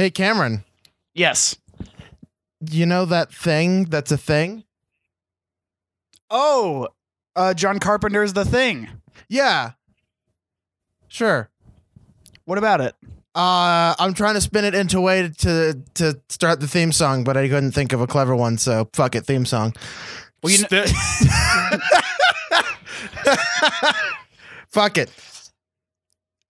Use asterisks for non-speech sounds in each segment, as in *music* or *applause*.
Hey, Cameron, Yes. you know that thing that's a thing? Oh, uh, John Carpenter's The Thing. Yeah. Sure. What about it? Uh, I'm trying to spin it into a way to to start the theme song, but I couldn't think of a clever one, so fuck it, theme song. Well, you know, *laughs* *laughs* Fuck it.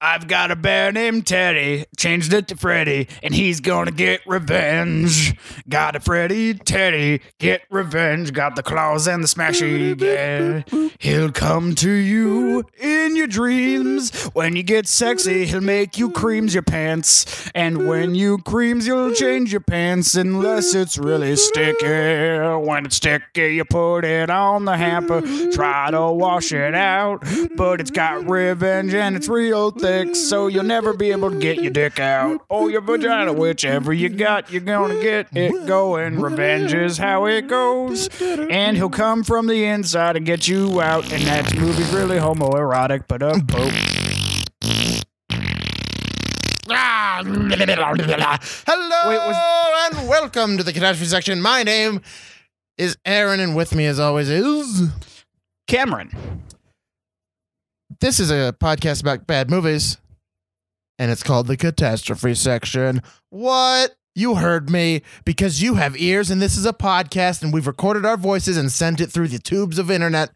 I've got a bear named Teddy, changed it to Freddy, and he's gonna get revenge. Got a Freddy, Teddy, get revenge. Got the claws and the smashy, yeah. He'll come to you in your dreams. When you get sexy, he'll make you creams your pants. And when you creams, you'll change your pants unless it's really sticky. When it's sticky, you put it on the hamper. Try to wash it out, but it's got revenge and it's real thick, so you'll never be able to get your dick out or your vagina, whichever you got, you're gonna get it going. Revenge is how it goes, and he'll come from the inside and get you out. And that movie's really homoerotic, but uh, oh. Hello Wait, was- and welcome to the catastrophe section. My name is Aaron, and with me, as always, is Cameron. This is a podcast about bad movies, and it's called the catastrophe section. What? You heard me because you have ears, and this is a podcast, and we've recorded our voices and sent it through the tubes of internet,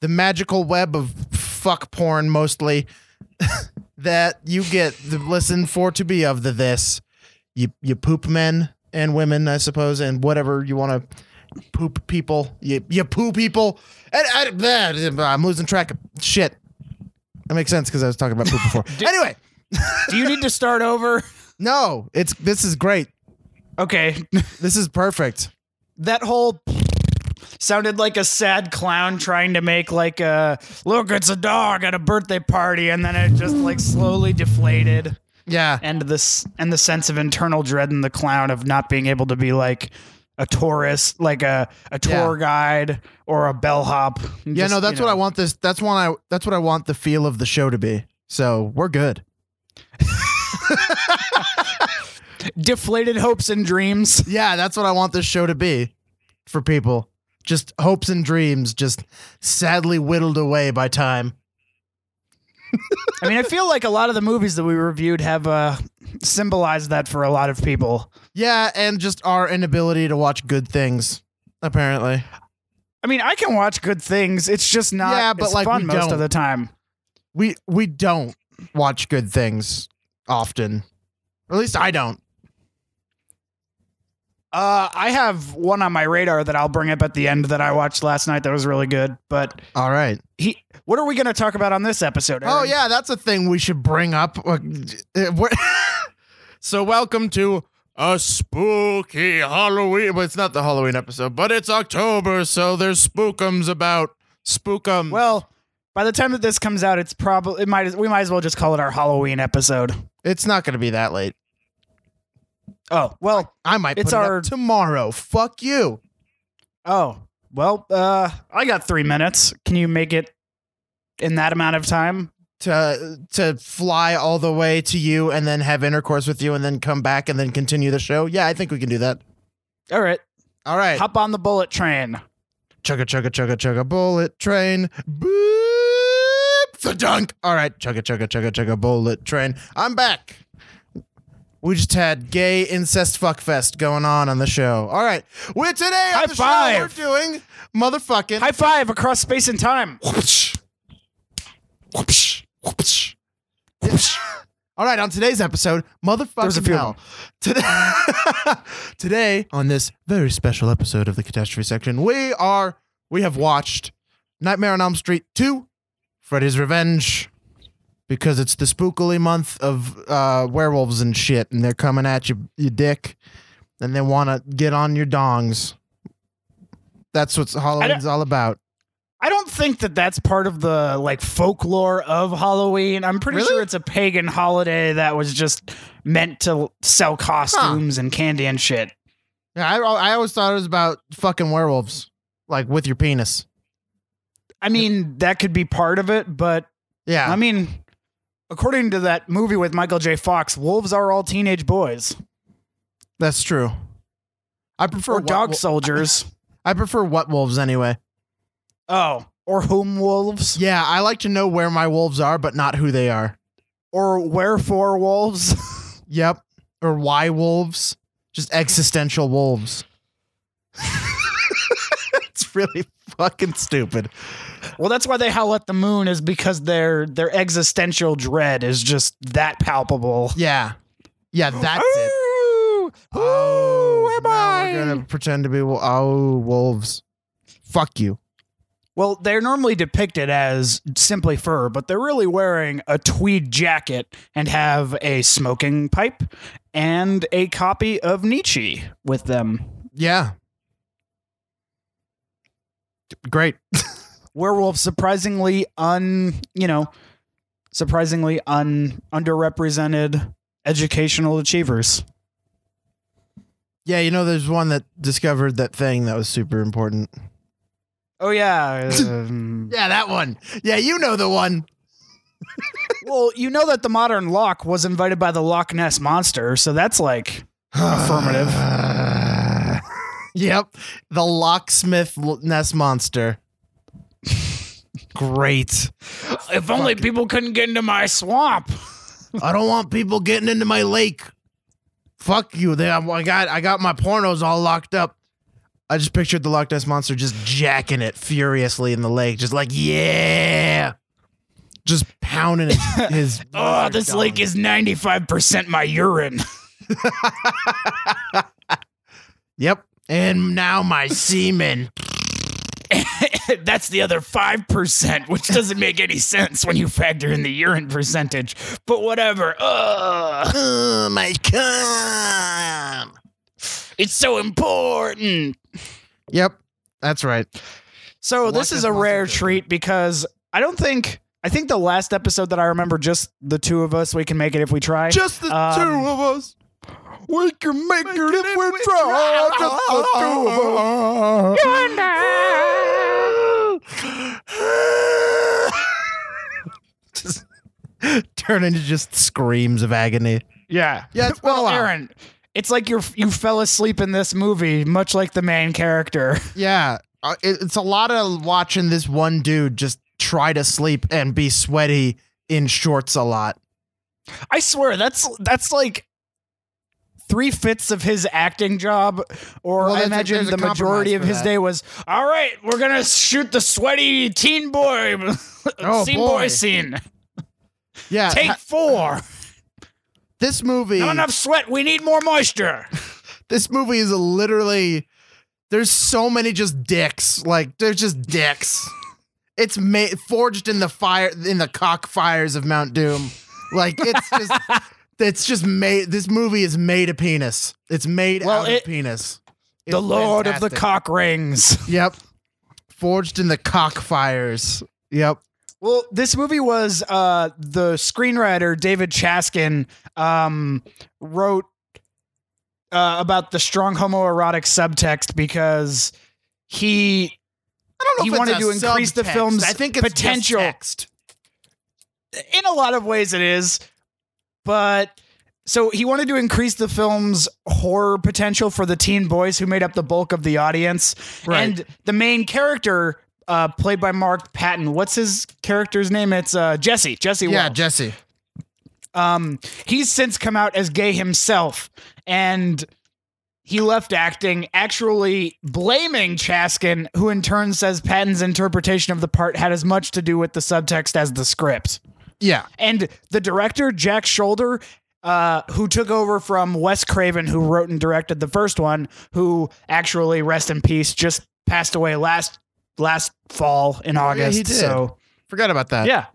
the magical web of fuck porn, mostly *laughs* that you get the listen for to be of the this. You you poop men and women, I suppose, and whatever you want to poop people. You you poo people. And, I, I'm losing track of shit. That makes sense because I was talking about poop before. *laughs* anyway, Do you need to start over? *laughs* no, it's this is great. Okay, This is perfect. that whole sounded like a sad clown trying to make like a look it's a dog at a birthday party and then it just like slowly deflated Yeah. and this and the sense of internal dread in the clown of not being able to be like a tourist like a, a tour guide or a bellhop Yeah, no, that's what I want this that's one I that's what I want the feel of the show to be. So, we're good. *laughs* deflated hopes and dreams Yeah, that's what I want this show to be for people. Just hopes and dreams just sadly whittled away by time. i mean i feel like a lot of the movies that we reviewed have uh symbolized that for a lot of people Yeah, and just our inability to watch good things apparently. i mean i can watch good things it's just not Yeah, but, as like, fun most don't. of the time We we don't watch good things often. Or at least I don't. Uh, I have one on my radar that I'll bring up at the end that I watched last night that was really good. But All right. he, what are we going to talk about on this episode? Oh yeah, that's a thing we should bring up. Uh, uh, *laughs* so welcome to a spooky Halloween. Well, it's not the Halloween episode, but it's October, so there's spookums about spookum. Well, by the time that this comes out, it's probably it might we might as well just call it our Halloween episode. it's not going to be that late. Oh well. I might It's put it up our- tomorrow. Fuck you. Oh well. Uh, I got three minutes. Can you make it in that amount of time? To to fly all the way to you and then have intercourse with you and then come back and then continue the show. Yeah, I think we can do that. All right. All right. Hop on the bullet train. chugga chugga chugga chugga bullet train boop the dunk all right chugga chugga chugga chugga bullet train i'm back we just had gay incest fuckfest going on on the show all right We're today on High the five. show we're doing motherfucking High five across space and time. whoopsh, whoopsh, whoopsh, whoopsh. *laughs* all right on today's episode There's a motherfucking few of hell. today *laughs* today on this very special episode of the catastrophe section we are we have watched nightmare on elm street 2 freddy's revenge because it's the spookily month of uh, werewolves and shit and they're coming at you you dick and they want to get on your dongs. That's what halloween's all about I don't think that that's part of the like folklore of Halloween. I'm pretty Really? sure it's a pagan holiday that was just meant to sell costumes and candy and shit. yeah I, I always thought it was about fucking werewolves like with your penis I mean, that could be part of it, but yeah I mean, according to that movie with Michael J. Fox, wolves are all teenage boys. That's true. I prefer or what dog wo- soldiers. *laughs* I prefer what wolves anyway. Oh, or whom wolves, Yeah, I like to know where my wolves are, but not who they are. or wherefore wolves. *laughs* Yep. Or why wolves? Just existential wolves. *laughs* it's really fucking stupid. well, that's why they howl at the moon is because their their existential dread is just that palpable. Yeah. Yeah, that's it. Ooh, Oh, who am now I? We're gonna pretend to be wo- oh wolves. Fuck you. Well, they're normally depicted as simply fur, but they're really wearing a tweed jacket and have a smoking pipe and a copy of Nietzsche with them. Yeah. Great. *laughs* Werewolf surprisingly un, you know, surprisingly un underrepresented educational achievers. Yeah, you know, there's one that discovered that thing that was super important. Oh yeah. *laughs* um, Yeah, that one. Yeah, you know the one. well, you know that the modern Loch was invited by the Loch Ness monster, so that's like Affirmative. *sighs* yep. The locksmith l- nest monster. *laughs* Great. if only people couldn't get into my swamp. I don't want people getting into my lake. Fuck you. They, I got I got my pornos all locked up. I just pictured the Loch Ness monster just jacking it furiously in the lake, just like yeah, just pounding his. *laughs* his Oh, this dong. lake is 95% my urine. Yep. And now my semen. *laughs* That's the other 5%, which doesn't make any sense when you factor in the urine percentage. But whatever. Ugh. Oh my cum. It's so important. Yep. That's right. So Loch this is Ness a rare treat because I don't think I think the last episode that I remember just the two of us we can make it if we try. Just the Um, two of us. We can make, it if we try. Just the two of us. *laughs* just turn into just screams of agony. yeah. Yeah, it's been a well, while. Aaron, it's like you you fell asleep in this movie much like the main character. *laughs* Yeah, uh, it, it's a lot of watching this one dude just try to sleep and be sweaty in shorts a lot. I swear that's that's like three fifths of his acting job, or Well, I imagine the majority of his that. day was all right. We're gonna shoot the sweaty teen boy, *laughs* Oh, teen boy. boy scene. Yeah, Take four. This movie. Not enough sweat. We need more moisture. *laughs* This movie is literally. There's so many just dicks. Like there's just dicks. It's made forged in the fire in the cockfires of Mount Doom. Like it's just. *laughs* It's just made. This movie is made of penis. It's made Well, out it- of penis. the It's Lord of the. Cock Rings. Yep. Forged in the cockfires. Yep. Well, this movie was uh, the screenwriter David Chaskin um, wrote uh, about the strong homoerotic subtext because he I don't know He wanted to increase the film's I think it's potential. Just text. in a lot of ways it is but so he wanted to increase the film's horror potential for the teen boys who made up the bulk of the audience Right. and the main character uh, played by mark patton what's his character's name it's uh, jesse jesse Yeah, Wells. Jesse. um, he's since come out as gay himself and he left acting actually blaming chaskin who in turn says patton's interpretation of the part had as much to do with the subtext as the script Yeah. and the director, Jack Sholder, uh, who took over from Wes Craven, who wrote and directed the first one, who actually, rest in peace, just passed away last last fall in August. he did. So Forgot about that. yeah,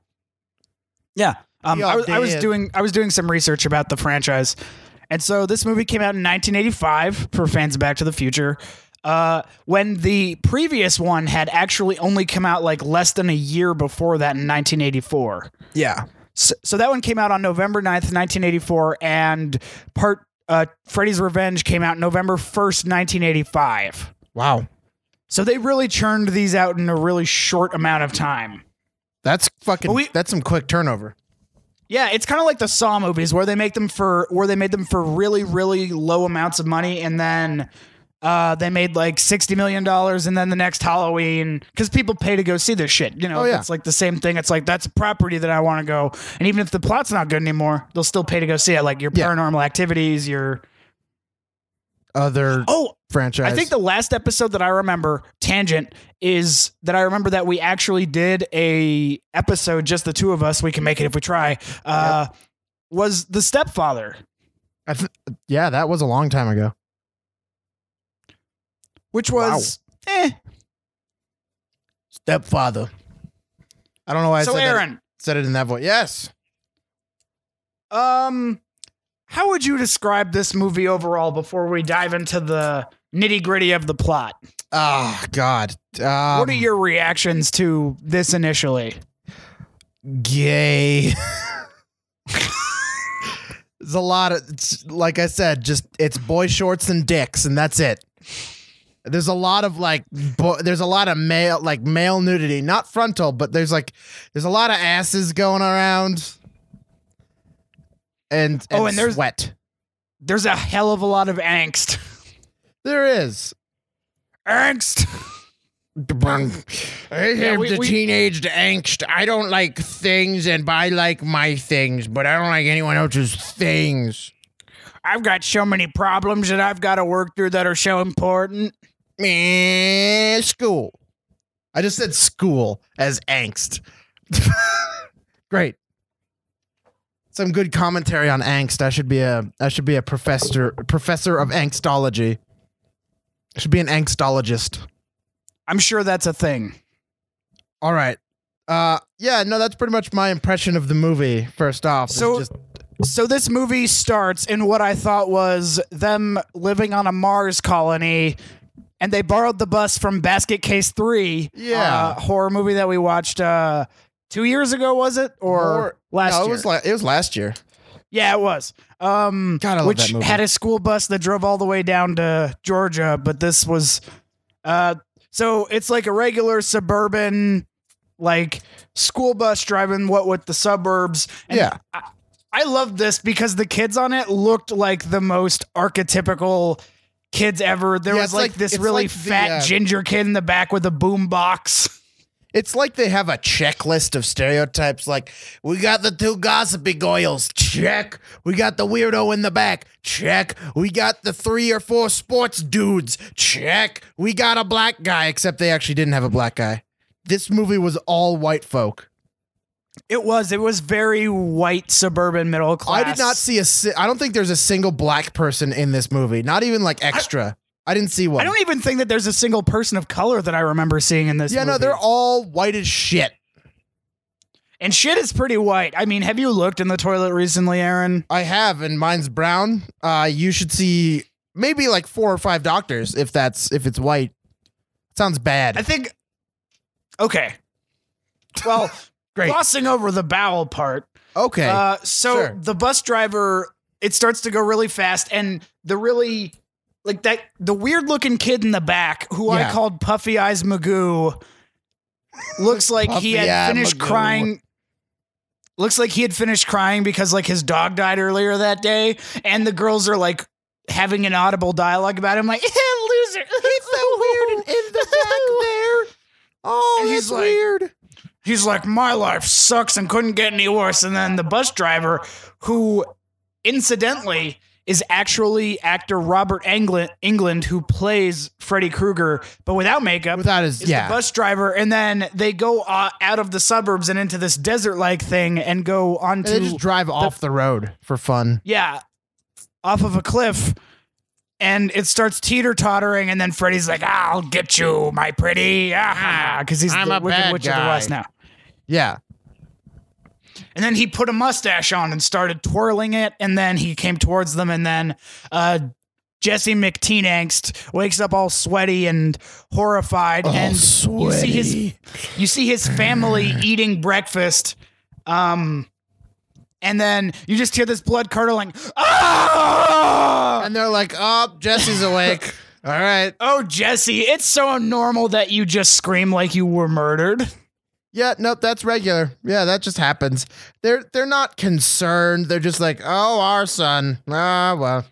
yeah. Um, I, was- I was doing I was doing some research about the franchise, and so this movie came out in 1985 for fans of Back to the Future. Uh, when the previous one had actually only come out like less than a year before that in 1984. Yeah. So, so that one came out on November 9th, 1984, and part uh, Freddy's Revenge came out November 1st, 1985. Wow. So they really churned these out in a really short amount of time. That's fucking we- that's some quick turnover. Yeah, it's kind of like the Saw movies where they make them for where they made them for really really low amounts of money and then uh, they made like sixty million dollars, and then the next Halloween, because people pay to go see this shit. You know, Oh, yeah. it's like the same thing. It's like that's a property that I want to go, and even if the plot's not good anymore, they'll still pay to go see it. Like your Yeah. paranormal activities, your Other oh, franchise. I think the last episode that I remember, tangent, is that I remember that we actually did a episode, just the two of us. We can make it if we try. Uh, Was the stepfather, I th- yeah, that was a long time ago. which was eh. Stepfather. I don't know why I So said, that, Aaron, said it in that voice. Yes. um, how would you describe this movie overall before we dive into the nitty gritty of the plot? Oh God. Um, what are your reactions to this initially? gay? There's a lot of, it's, like I said, just it's boy shorts and dicks, and that's it. There's a lot of like, bo- there's a lot of male, like male nudity, not frontal, but there's like, there's a lot of asses going around, and, Oh, and there's- sweat. There's a hell of a lot of angst. *laughs* There is. Angst. I Yeah, have we- the we- teenage angst. I don't like things, and I like my things, but I don't like anyone else's things. I've got so many problems that I've got to work through that are so important. Meh, school. I just said school as angst. *laughs* Great. Some good commentary on angst. I should be a I should be a professor professor of angstology. I should be an angstologist. I'm sure that's a thing. All right. Uh yeah, no, that's pretty much my impression of the movie, first off. So- just So this movie starts in what I thought was them living on a Mars colony, and they borrowed the bus from Basket Case Three, Yeah. uh, horror movie that we watched uh, two years ago, was it or Or- last no, year? it was la- it was last year. yeah, it was. Um, God, I love which that movie. had a school bus that drove all the way down to Georgia, but this was, uh, so it's like a regular suburban, like school bus driving what with the suburbs. And yeah. I love this because the kids on it looked like the most archetypical kids ever. There Yeah, was like, like- this really like the, fat uh, ginger kid in the back with a boom box. It's like they have a checklist of stereotypes. Like, we got the two gossipy goyles. Check. We got the weirdo in the back. Check. We got the three or four sports dudes. Check. We got a black guy, except they actually didn't have a black guy. This movie was all white folk. It was. It was very white suburban middle class. I did not see a. Si- I don't think there's a single black person in this movie. Not even like extra. I, didn't see one. I don't even think that there's a single person of color that I remember seeing in this. yeah, no, they're all white as shit. and shit is pretty white. I mean, have you looked in the toilet recently, Aaron? I have, and mine's brown. Uh, you should see maybe like four or five doctors if that's if it's white. Sounds bad. I think. Okay. Well, *laughs* Great. glossing over the bowel part. okay. Uh, so sure. the bus driver, it starts to go really fast, and the really like that the weird looking kid in the back, who I called Puffy Eyes Magoo, looks like he had Eye finished Magoo. crying. Looks like he had finished crying because like his dog died earlier that day, and the girls are like having an audible dialogue about him, like *laughs* loser. He's so weird and in the back *laughs* there. Oh, And he's like- weird. he's like, my life sucks and couldn't get any worse. And then the bus driver, who incidentally is actually actor Robert Englund, Englund who plays Freddy Krueger, but without makeup. Without his is yeah. the bus driver, and then they go uh, out of the suburbs and into this desert-like thing, and go and onto they just drive off the road for fun. yeah, off of a cliff, and it starts teeter tottering, and then Freddy's like, "I'll get you, my pretty," *laughs* because he's I'm the a Wicked bad Witch of the guy. West now. Yeah. And then he put a mustache on and started twirling it. And then he came towards them. And then uh, Jesse McTeen Angst wakes up all sweaty and horrified. and you see his you see his family *sighs* eating breakfast. Um, and then you just hear this blood curdling. Ah! and they're like, "Oh, Jesse's awake." All right. *laughs* Oh, Jesse, it's so normal that you just scream like you were murdered. Yeah, nope, that's regular. Yeah, that just happens. They're they're not concerned. They're just like, oh, our son. Ah, well.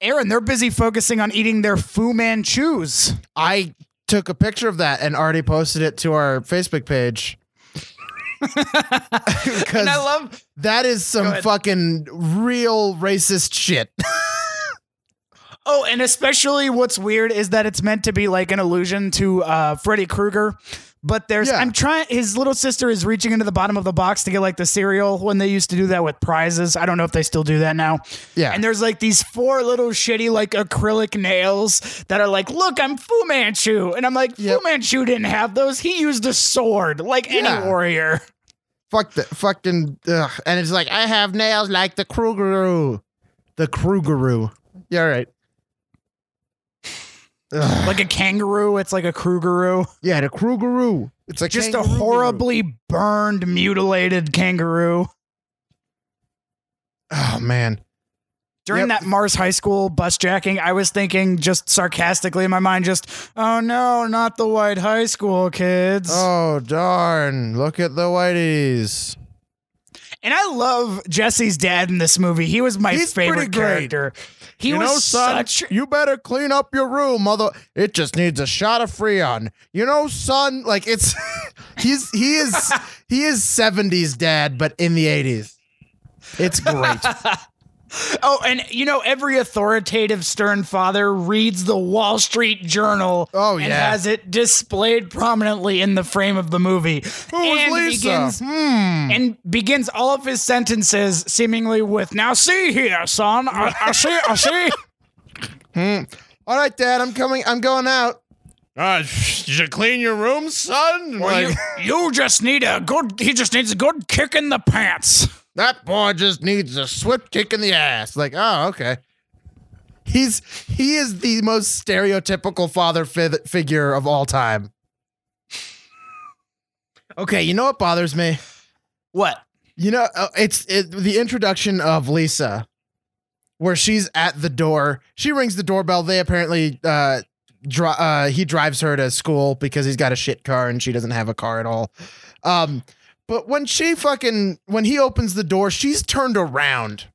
Aaron, they're busy focusing on eating their Fu Manchus. I took a picture of that and already posted it to our Facebook page. *laughs* because And I love that is some fucking real racist shit. *laughs* Oh, and especially what's weird is that it's meant to be like an allusion to uh, Freddy Krueger. But there's, Yeah. I'm trying, his little sister is reaching into the bottom of the box to get like the cereal when they used to do that with prizes. I don't know if they still do that now. Yeah. And there's like these four little shitty like acrylic nails that are like, look, I'm Fu Manchu. And I'm like, Yep. Fu Manchu didn't have those. He used a sword like Yeah. any warrior. Fuck the fucking ugh. and it's like I have nails like the Krugeroo. The Krugeroo. Yeah, all right. Ugh. Like a kangaroo. It's like a Krugeroo. yeah, the Krugeroo. It's like Just a horribly burned, mutilated kangaroo. Oh man. During Yep. that Mars High School bus jacking, I was thinking just sarcastically in my mind, just, oh no, not the white high school kids. Oh darn! Look at the whiteys. And I love Jesse's dad in this movie. He was my He's favorite character. great. He you was know, son, such. you better clean up your room, mother. It just needs a shot of Freon. You know, son, like it's *laughs* he's he is he is 70s dad, but in the 80s. It's great. *laughs* Oh, and you know, every authoritative, stern father reads the Wall Street Journal. Oh, and yeah. has it displayed prominently in the frame of the movie. Who was and Lisa? begins Hmm. and begins all of his sentences seemingly with "Now see here, son, I, I see, I see." *laughs* All right, Dad, I'm coming. I'm going out. Uh, did you clean your room, son? Well, Like, you, you just need a good. He just needs a good kick in the pants. That boy just needs a swift kick in the ass. Like, oh, okay. He's he is the most stereotypical father fi- figure of all time. Okay, you know what bothers me? What? You know, uh, it's it, the introduction of Lisa, where she's at the door. She rings the doorbell. They apparently, uh, dri- uh, he drives her to school because he's got a shit car and she doesn't have a car at all. Um, but when she fucking when he opens the door, she's turned around.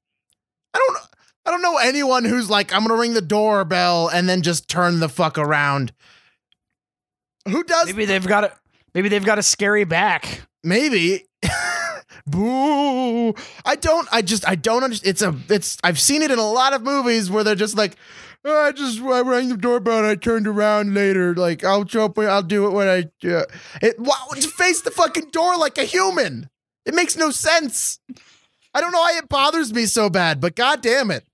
I don't, I don't know anyone who's like, I'm gonna ring the doorbell and then just turn the fuck around. Who does Maybe they've got a. Maybe they've got a scary back. Maybe. *laughs* Boo. I don't I just I don't understand it's a it's I've seen it in a lot of movies where they're just like "Oh, I just I rang the doorbell and I turned around later like I'll up I'll do it when I uh, it wow just face the fucking door like a human. It makes no sense. I don't know why it bothers me so bad, but god damn it.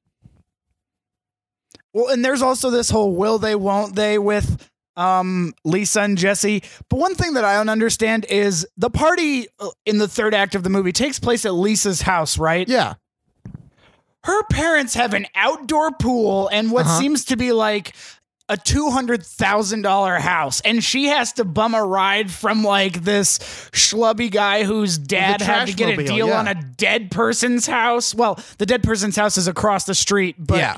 Well, and there's also this whole will they, won't they with um Lisa and Jesse. But one thing that I don't understand is the party uh, in the third act of the movie takes place at Lisa's house, right? Yeah. Her parents have an outdoor pool and what Uh-huh. seems to be like a two hundred thousand dollar house, and she has to bum a ride from like this schlubby guy whose dad had to get a deal yeah. on a dead person's house. Well, the dead person's house is across the street, but yeah.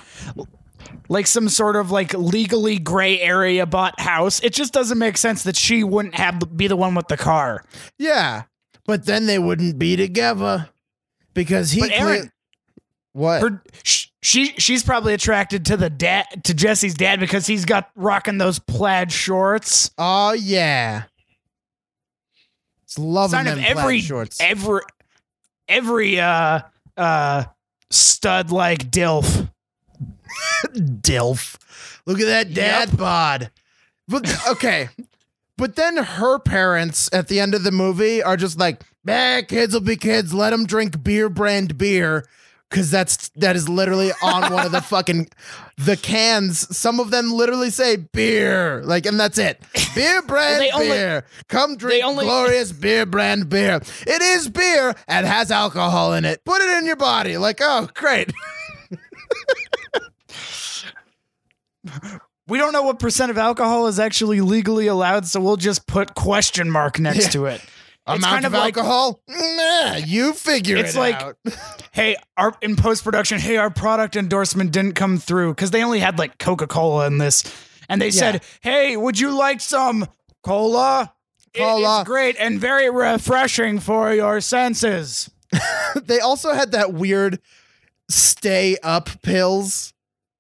like some sort of like legally gray area bought house. It just doesn't make sense that she wouldn't have be the one with the car. Yeah. But then they wouldn't be together because he Aaron- what? Her sh- she she's probably attracted to the dad to Jesse's dad because he's got rocking those plaid shorts. Oh yeah. It's loving Sign them of plaid every shorts. every every uh uh stud like dilf. *laughs* Dilf. Look at that dad Yep. bod. But okay. But then her parents at the end of the movie are just like, "Bah, kids will be kids. Let them drink beer brand beer." Cause that's that is literally on one of the fucking the cans. Some of them literally say beer, like, and that's it. Beer *laughs* brand they only- beer. Come drink only- glorious beer brand beer. It is beer and has alcohol in it. Put it in your body. Like, oh, great. *laughs* We don't know what percent of alcohol is actually legally allowed, so we'll just put question mark next Yeah. to it. Amount kind of, of like- alcohol? Nah, you figure it. It's it like- out. *laughs* hey, our in post production, hey, our product endorsement didn't come through because they only had like Coca Cola in this, and they said, hey, would you like some cola? Cola. great and very refreshing for your senses. *laughs* they also had that weird stay up pills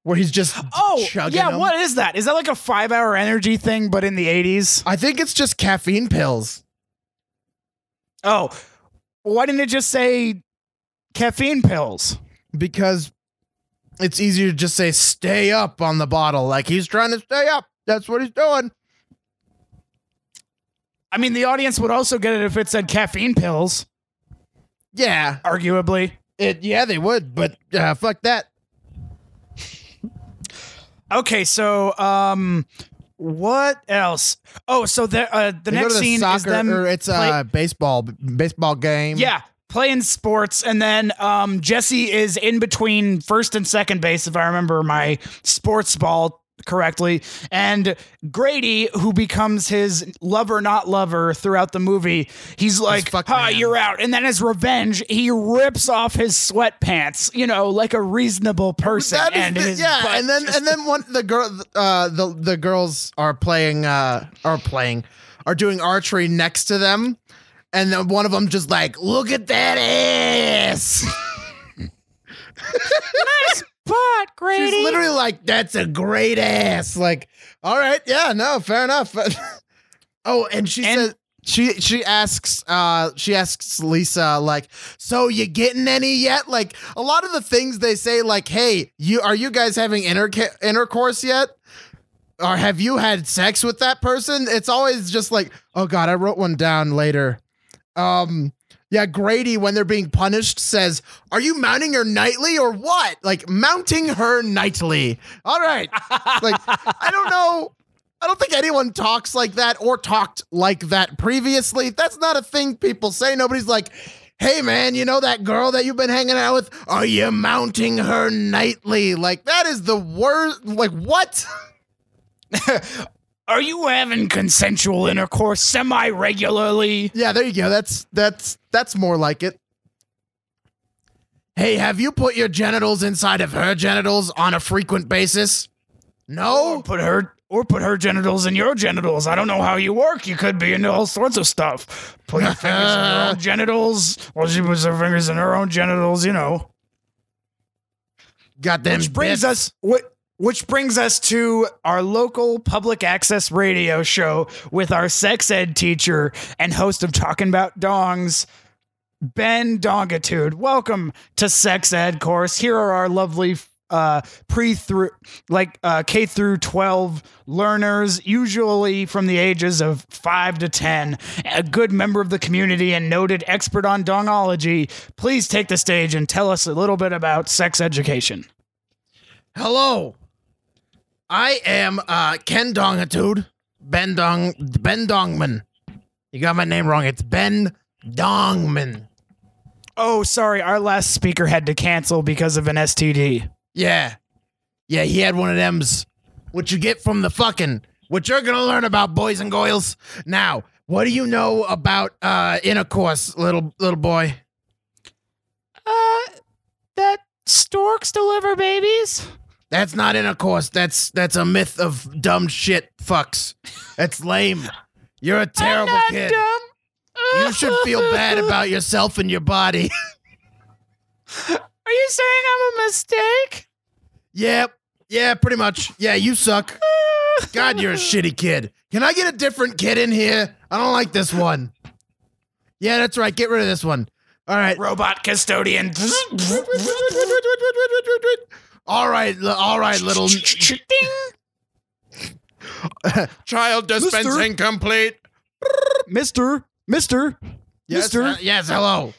where he's just *gasps* Oh, chugging yeah. them. What is that? Is that like a five-hour energy thing, but in the '80s? I think it's just caffeine pills. Oh, why didn't it just say caffeine pills? because it's easier to just say stay up on the bottle. Like he's trying to stay up. That's what he's doing. I mean, the audience would also get it if it said caffeine pills, Yeah. arguably. It yeah, they would, but uh, fuck that. Okay, so um, what else? Oh, so the uh, the They next the scene soccer is them. or it's play- a baseball baseball game. yeah, playing sports, and then um, Jesse is in between first and second base, if I remember my sports ball correctly, and Grady, who becomes his lover, not lover, throughout the movie, he's like, fuck "Ha, man." you're out," and then as revenge, he rips off his sweatpants, you know, like a reasonable person, That is and the- yeah, and then just- and then one the girl uh the the girls are playing uh are playing are doing archery next to them, and then one of them just like look at that ass. *laughs* butt, Grady. She's literally like, "That's a great ass." Like, all right, yeah, no, fair enough. *laughs* oh, and she And- says she she asks uh she asks Lisa like, "So you getting any yet?" Like a lot of the things they say, like, "Hey, you are you guys having interca- intercourse yet?" Or have you had sex with that person? It's always just like, oh god, I wrote one down later. Um, yeah, Grady, when they're being punished, says, Are you mounting her nightly or what? Like, mounting her nightly. All right. *laughs* like, I don't know. I don't think anyone talks like that or talked like that previously. That's not a thing people say. Nobody's like, Hey man, you know that girl that you've been hanging out with? Are you mounting her nightly? Like, that is the worst. Like, what? *laughs* Are you having consensual intercourse semi regularly? Yeah, there you go. That's that's that's more like it. Hey, have you put your genitals inside of her genitals on a frequent basis? Or No. put her or put her genitals in your genitals. I don't know how you work. You could be into all sorts of stuff. Put your fingers in your own *laughs* genitals. Well, she puts her fingers in her own genitals, you know. Goddamn. Which brings us what which brings us to our local public access radio show with our sex ed teacher and host of Talking About Dongs, Ben Dongitude. Welcome to Sex Ed course. Here are our lovely uh pre through like uh K through 12 learners usually from the ages of 5 to 10 a good member of the community and noted expert on dongology please take the stage and tell us a little bit about sex education Hello. I am uh Ken Dongitude. Ben Dong Ben Dongman. You got my name wrong. It's Ben Dongman. Oh, sorry. Our last speaker had to cancel because of an STD. Yeah. Yeah, he had one of them's. What you get from the fucking. What you're gonna learn about boys and girls. Now, what do you know about uh intercourse, little little boy? Uh, that storks deliver babies? That's not intercourse. That's that's a myth of dumb shit fucks. That's lame. You're a terrible Not kid. dumb. You should feel bad about yourself and your body. *laughs* Are you saying I'm a mistake? yep. Yeah, pretty much. Yeah, you suck. God, you're a *laughs* shitty kid. Can I get a different kid in here? I don't like this one. Yeah, that's right. Get rid of this one. All right. Robot custodian. *laughs* All right. li- All right, little Ding. *laughs* child dispensing complete. Mister, Mister, Yes, Mister. uh, yes, hello.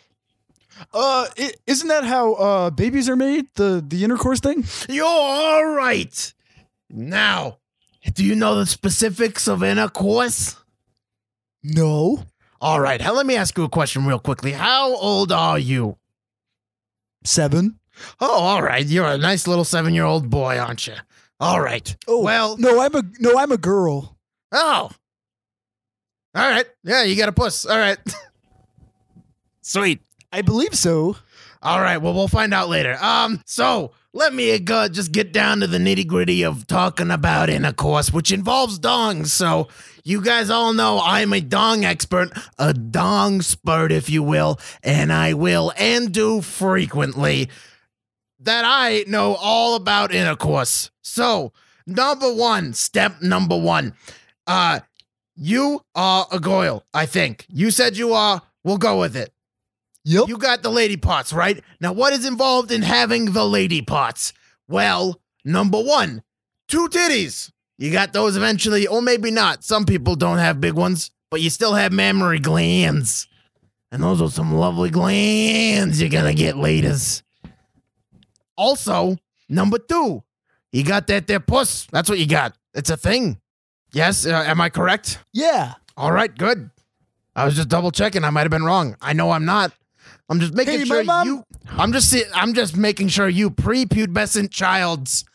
Uh, i- isn't that how uh babies are made? The the intercourse thing? You're all right. Now, do you know the specifics of intercourse? No. All right. Now, let me ask you a question real quickly. How old are you? Seven. Oh, all right. You're a nice little seven year old boy, aren't you? All right. Oh Well- no, I'm a no, I'm a girl. Oh. All right. Yeah, you got a puss. All right. Sweet. I believe so. All right. Well, we'll find out later. Um, so let me go just get down to the nitty gritty of talking about intercourse, which involves dongs. So, you guys all know I'm a dong expert, a dong spurt, if you will, and I will and do frequently that I know all about intercourse. So, number one, step number one, uh, you are a goyle, I think. You said you are. We'll go with it. Yep. You got the lady parts, right? Now, what is involved in having the lady parts? Well, number one, two titties. You got those eventually, or maybe not. Some people don't have big ones, but you still have mammary glands. And those are some lovely glands you're gonna get laters. Also, number two, you got that there puss. That's what you got. It's a thing. Yes, uh, am I correct? yeah. All right, good. I was just double checking. I might have been wrong. I know I'm not. I'm just making Hey, sure you. I'm just. I'm just making sure you prepubescent childs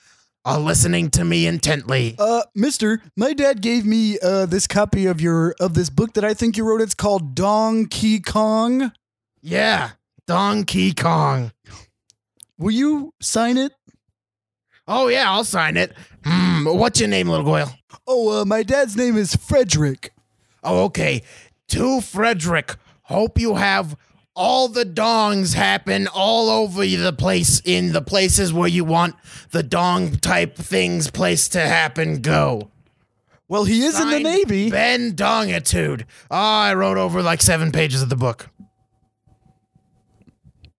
are listening to me intently. Uh, Mister, my dad gave me uh this copy of your of this book that I think you wrote. It's called Donkey Kong. Yeah, Donkey Kong. Will you sign it? Oh yeah, I'll sign it. Hmm. What's your name, little Goyle? Oh, uh, my dad's name is Frederick. Oh, okay. To Frederick. Hope you have all the dongs happen all over the place in the places where you want the dong type things place to happen go. Well, he is in the Navy. Ben Dongitude. Oh, I wrote over like seven pages of the book.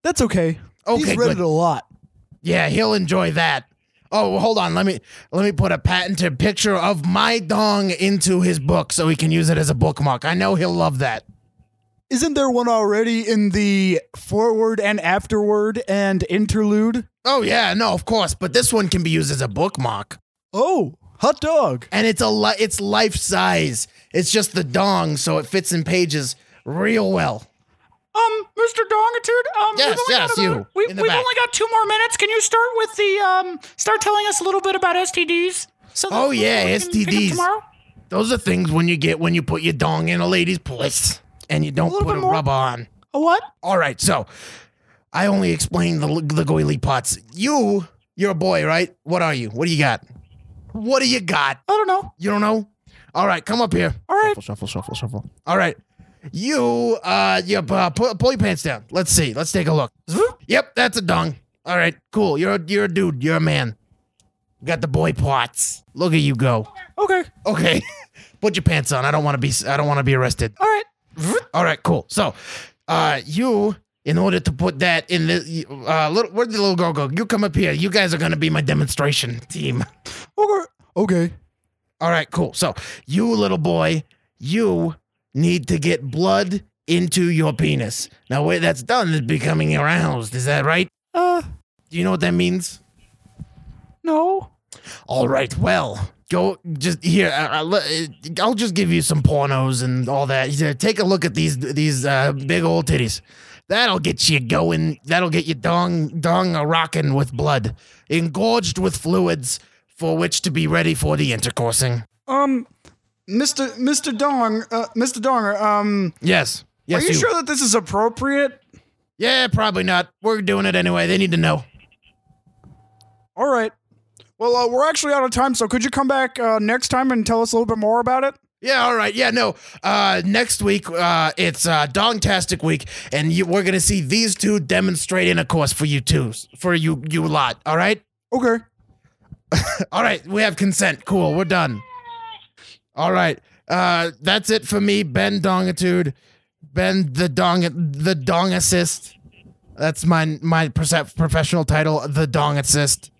That's okay. Okay, He's read good. it a lot. Yeah, he'll enjoy that. Oh, hold on. Let me let me put a patented picture of my dong into his book so he can use it as a bookmark. I know he'll love that. Isn't there one already in the forward and afterward and interlude? Oh yeah, no, of course, but this one can be used as a bookmark. Oh, hot dog. and it's a li- it's life size. It's just the dong, so it fits in pages real well. Um, Mr. Dongitude, um, Yes, we've only yes, got about- you, We, we've only got two more minutes. Can you start with the um, start telling us a little bit about STDs? So Oh, yeah, we can pick up STDs. tomorrow. Those are things when you get when you put your dong in a lady's puss and you don't little put a more. rub on. A what? All right, so I only explained the the goily pots. You, you're a boy, right? What are you? What do you got? What do you got? I don't know. You don't know? All right, come up here. All right. Shuffle, shuffle, shuffle, shuffle. All right. You, uh, you, uh, pull, pull your pants down. Let's see. Let's take a look. Yep, that's a dong. All right, cool. You're a, you're a dude. You're a man. Got the boy parts. Look at you go. Okay. Okay, *laughs* put your pants on. I don't want to be. I don't want to be arrested. All right. All right, cool. So, uh, you, in order to put that in the, uh, little, where'd the little girl go? You come up here. You guys are gonna be my demonstration team. Okay. Okay. All right, cool. So, you little boy, you need to get blood into your penis. Now, where that's done is becoming aroused. Is that right? Uh, Do you know what that means? no. All right, well, go just here. Uh, uh, I'll just give you some pornos and all that. Take a look at these these uh, big old titties. That'll get you going. That'll get you dong dong a rocking with blood, engorged with fluids for which to be ready for the intercoursing. Um, Mr. Mr. Dong, uh, Mr. Donger, um, Yes, yes. are you, sure that this is appropriate? Yeah, probably not. We're doing it anyway. They need to know. All right. Well, uh, we're actually out of time, so could you come back uh, next time and tell us a little bit more about it? Yeah, all right. Yeah, no. Uh, next week, uh, it's uh, Dongtastic Week, and you, we're gonna see these two demonstrate in a course for you two, for you, you lot. All right, Okay. *laughs* all right. We have consent. Cool. We're done. All right. Uh, that's it for me, Ben Dongitude, Ben the Dong, the Dong Assist. That's my my professional title, the Dong Assist.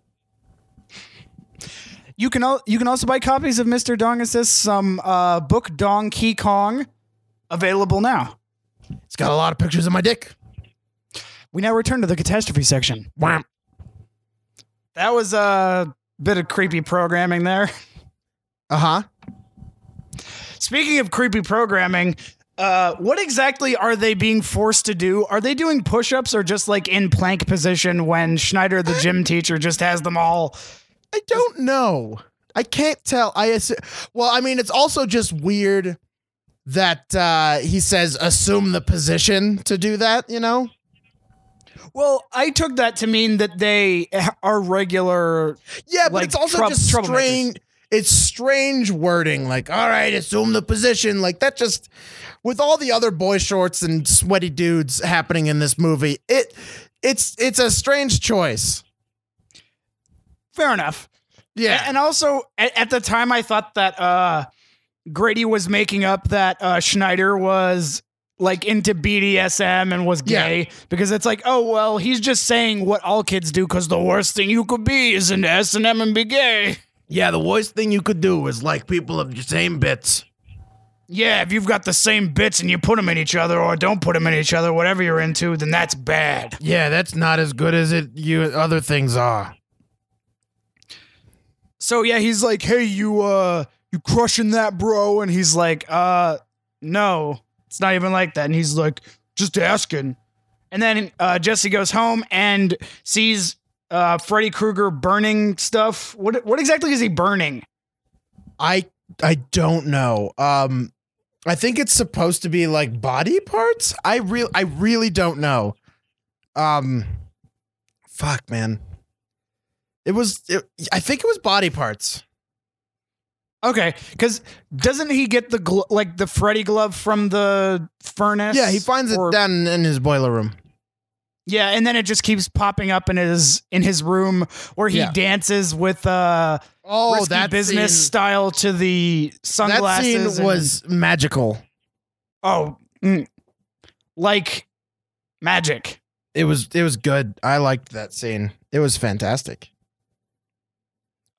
You can al- you can also buy copies of Mr. Dong Assist's um, uh, book Dong Key Kong, available now. It's got a lot of pictures of my dick. We now return to the catastrophe section. Wham. That was a bit of creepy programming there. Uh huh. Speaking of creepy programming, uh, what exactly are they being forced to do? Are they doing push-ups or just like in plank position when Schneider, the gym teacher, just has them all? I don't know. I can't tell. I assume, well, I mean, it's also just weird that uh, he says assume the position to do that. You know, Well, I took that to mean that they are regular. Yeah, but Like it's also trou- just strange. It's strange wording. Like, all right, assume the position. Like that just with all the other boy shorts and sweaty dudes happening in this movie. It it's it's a strange choice. Fair enough. Yeah. And also, at, the time, I thought that uh, Grady was making up that uh, Schneider was like into BDSM and was Yeah. gay because it's like, oh well, he's just saying what all kids do because the worst thing you could be is into S and M and be gay. Yeah, the worst thing you could do is like people of the same bits. Yeah, if you've got the same bits and you put them in each other or don't put them in each other, whatever you're into, then that's bad. Yeah, that's not as good as it you other things are. So yeah, he's like, "Hey, you uh you crushing that, bro?" And he's like, "Uh no. It's not even like that." And he's like, "Just asking." And then uh Jesse goes home and sees uh Freddy Krueger burning stuff. What what exactly is he burning? I I don't know. Um I think it's supposed to be like body parts. I real I really don't know. Um fuck man. It was it, I think it was body parts. Okay, cuz doesn't he get the glo- like the Freddy glove from the furnace? Yeah, he finds it Or- down in his boiler room. Yeah, and then it just keeps popping up in his in his room where he Yeah. dances with uh Oh, that business scene, style to the sunglasses. that scene and- was magical. oh, mm, like magic. It was it was good. I liked that scene. It was fantastic.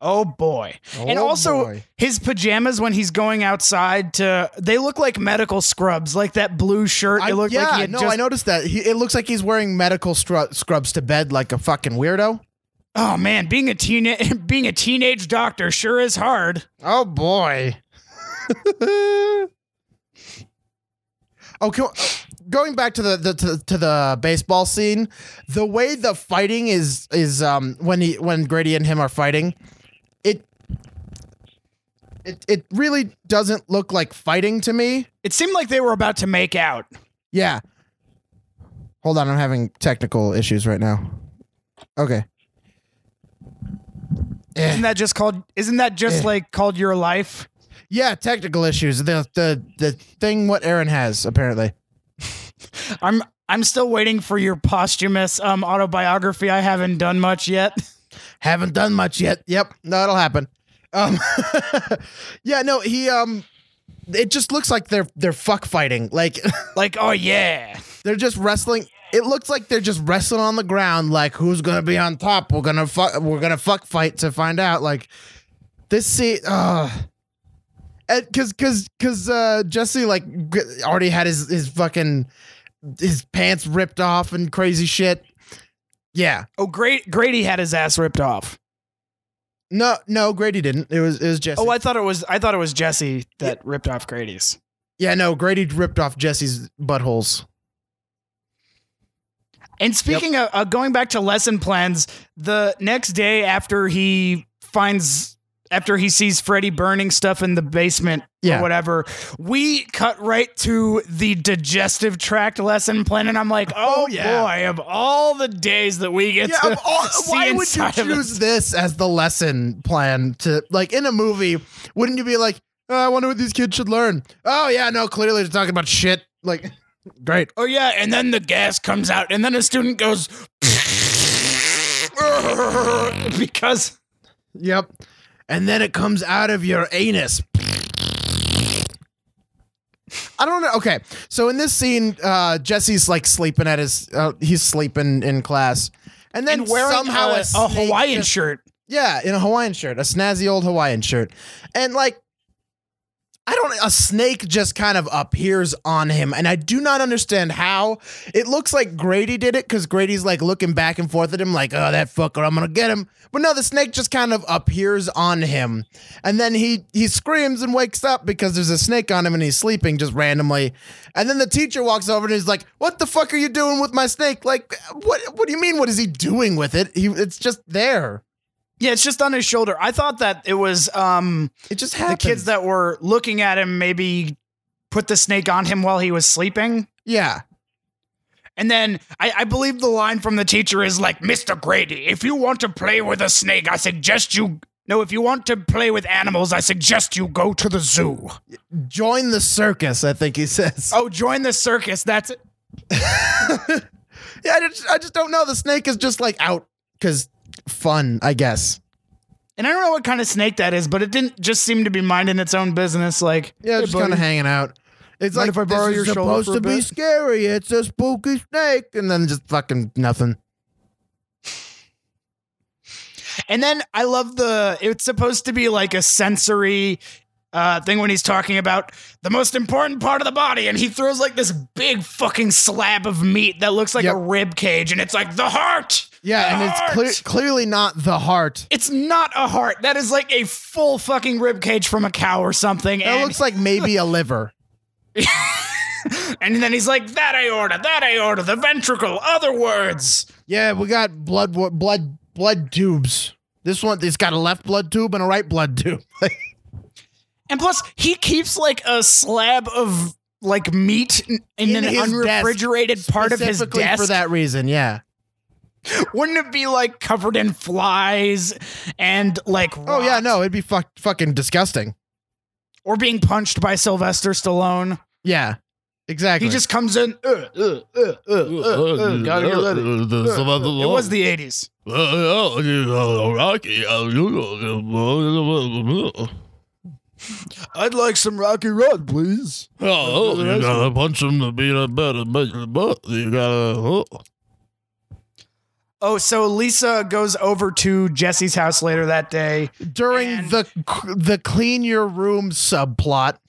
Oh boy! And Oh, also- boy. His pajamas when he's going outside to they look like medical scrubs, like that blue shirt. I, it looked yeah, like he had no, just. I noticed that. He, it looks like he's wearing medical stru- scrubs to bed like a fucking weirdo. Oh man, being a teen *laughs* being a teenage doctor sure is hard. Oh boy. *laughs* okay, going back to the, the to, to the baseball scene, the way the fighting is is um when he when Grady and him are fighting, it it really doesn't look like fighting to me. It seemed like they were about to make out. Yeah. Hold on, I'm having technical issues right now. Okay. Eh. Isn't that just called? Isn't that just Eh. like called your life? Yeah, technical issues. The the the thing what Aaron has apparently. *laughs* I'm I'm still waiting for your posthumous um autobiography. I haven't done much yet. *laughs* Haven't done much yet. Yep, no, it'll happen. Um, *laughs* yeah, no, he um, it just looks like they're they're fuck fighting. Like *laughs* like, oh yeah. they're just wrestling. It looks like they're just wrestling on the ground. Like who's gonna be on top? We're gonna fuck. We're gonna fuck fight to find out. Like this scene. Uh, because because because uh, Jesse like already had his his fucking his pants ripped off and crazy shit. Yeah. Oh, great Grady had his ass ripped off. No, no, Grady didn't. It was it was Jesse. Oh, I thought it was I thought it was Jesse that ripped off Grady's. yeah, no, Grady ripped off Jesse's buttholes. And speaking of uh, going back to lesson plans, the next day after he finds after he sees Freddy burning stuff in the basement Yeah. or whatever, we cut right to the digestive tract lesson plan, and I'm like, *laughs* oh, Oh, yeah. boy, of all the days that we get Yeah, to all- *laughs* see why would you choose this as the lesson plan to like in a movie? Wouldn't you be like, oh, I wonder what these kids should learn? Oh yeah, no, clearly they're talking about shit. Like, *laughs* great. Oh yeah, and then the gas comes out, and then a student goes because Yep. And then it comes out of your anus. I don't know. Okay, so in this scene, uh, Jesse's like sleeping at his. Uh, he's sleeping in class, and then and wearing somehow a, a, Hawaiian just- shirt. Yeah, in a Hawaiian shirt, a snazzy old Hawaiian shirt. And like I don't a snake just kind of appears on him and I do not understand how. It looks like Grady did it cuz Grady's like looking back and forth at him like, "Oh, that fucker, I'm to get him." But no, the snake just kind of appears on him. And then he he screams and wakes up because there's a snake on him and he's sleeping just randomly. And then the teacher walks over and he's like, "What the fuck are you doing with my snake?" Like, what what do you mean what is he doing with it? He it's just there. Yeah, it's just on his shoulder. I thought that it was um It just happened. the kids that were looking at him maybe put the snake on him while he was sleeping. Yeah. And then I, I believe the line from the teacher is like, Mr. Grady, if you want to play with a snake, I suggest you. No, if you want to play with animals, I suggest you go to the zoo. Join the circus, I think he says. Oh, join the circus. That's it. *laughs* Yeah, I just, I just don't know. The snake is just like out because fun, I guess. And I don't know what kind of snake that is, but it didn't just seem to be minding its own business. Like, Yeah, hey, just kind of hanging out. It's Mind like if I borrow this your is shoulder supposed to a be bit? scary. It's a spooky snake, and then just fucking nothing. And then I love the it's supposed to be like a sensory uh thing when he's talking about the most important part of the body and he throws like this big fucking slab of meat that looks like Yep. a rib cage and it's like the heart. Yeah, The and it's heart! clear, clearly not the heart. It's not a heart. That is like a full fucking rib cage from a cow or something. And, looks like maybe a liver. *laughs* *laughs* and then he's like, that aorta, that aorta, the ventricle, other words. Yeah, we got blood, blood, blood tubes. This one, it's got a left blood tube and a right blood tube. *laughs* And plus, he keeps like a slab of like meat in, in In an his desk, unrefrigerated part of his Specifically desk. for that reason. Yeah. Wouldn't it be like covered in flies and like Oh yeah, no, it'd be fuck, fucking disgusting. or being punched by Sylvester Stallone? Yeah, exactly. He just comes in. Uh, uh, uh, uh, uh, uh, gotta get rid it. Uh, it was the eighties. I'd like some Rocky Road, please. Oh, oh you gotta punch him to beat up better, but you gotta. Oh. Oh, so Lisa goes over to Jesse's house later that day. during and- the the clean your room subplot. *laughs*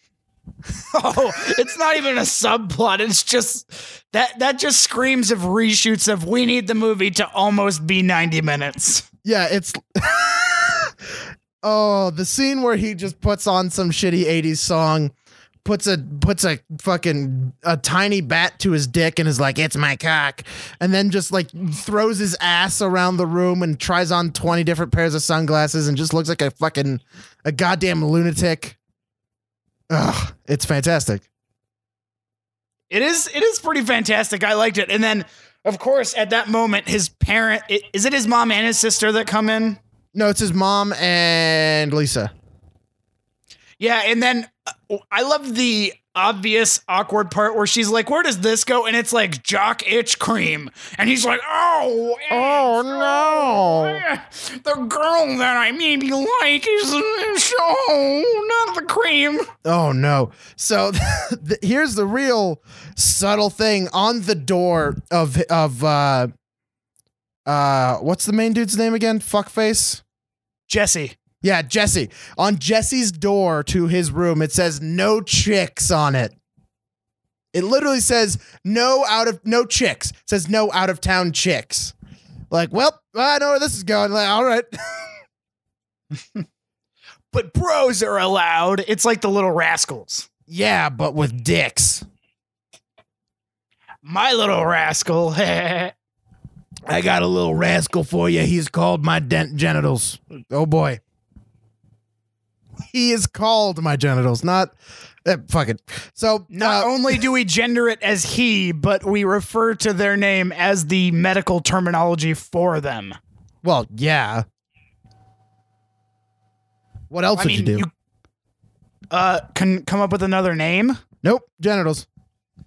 Oh, it's not even a subplot. It's just that that just screams of reshoots of we need the movie to almost be 90 minutes. Yeah, it's *laughs* Oh, the scene where he just puts on some shitty 80s song, puts a puts a fucking a tiny bat to his dick and is like, "It's my cock." And then just like throws his ass around the room and tries on 20 different pairs of sunglasses and just looks like a fucking a goddamn lunatic. Ugh, it's fantastic. It is it is pretty fantastic. I liked it. And then of course at that moment his parent is it his mom and his sister that come in? No, it's his mom and Lisa. Yeah, and then uh, I love the obvious awkward part where she's like, "Where does this go?" And it's like jock itch cream, and he's like, "Oh, Oh, no, The girl that I maybe like is oh, not the cream." Oh no. So *laughs* here's the real subtle thing on the door of of uh uh what's the main dude's name again? Fuckface? Jesse. Yeah, Jesse. On Jesse's door to his room it says no chicks on it. It literally says no out of no chicks. It says no out of town chicks. Like, well, I know where this is going. Like, all right. *laughs* But bros are allowed. It's like the little rascals. yeah, but with dicks. My little rascal. *laughs* I got a little rascal for you. He's called my dent genitals. Oh boy. He is called my genitals, not uh, fuck it. So Not uh, only do we gender it as he, but we refer to their name as the medical terminology for them. well, yeah. What else I would mean, you do? you uh, can come up with another name. Nope, genitals.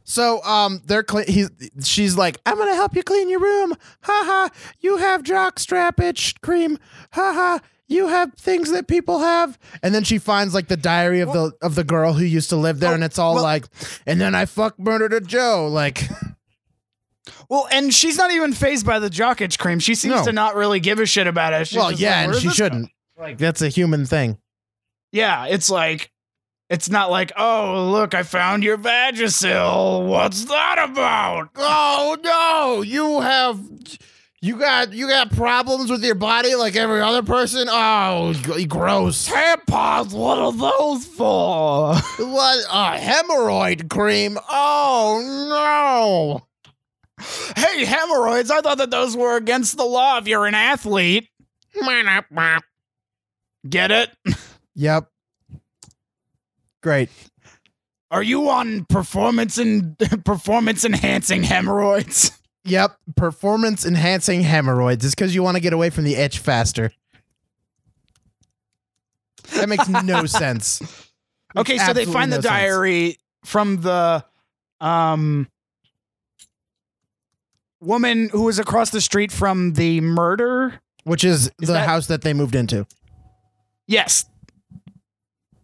So um they're clean he's she's like, I'm gonna help you clean your room. Ha ha. You have jock strap itch cream. Ha ha. You have things that people have. And then she finds like the diary of the of the girl who used to live there, Oh, and it's all well- like, and then I fuck murdered a Joe. Like Well, and she's not even phased by the jock itch cream. She seems No. to not really give a shit about it. She's well, yeah, like, and she shouldn't. Like that's a human thing. Yeah, it's like it's not like, oh look, I found your Vagisil. What's that about? Oh no, you have you got you got problems with your body like every other person. Oh, g- gross. Tampons, what are those for? What a hemorrhoid cream? Oh no. hey, hemorrhoids, I thought that those were against the law if you're an athlete. Get it? Yep. Great. Are you on performance and *laughs* performance enhancing hemorrhoids? Yep, performance enhancing hemorrhoids. It's because you want to get away from the itch faster. That makes no *laughs* sense. Makes Okay, so they find the no sense. diary from the um woman who was across the street from the murder. which is, Is the that- house that they moved into. Yes.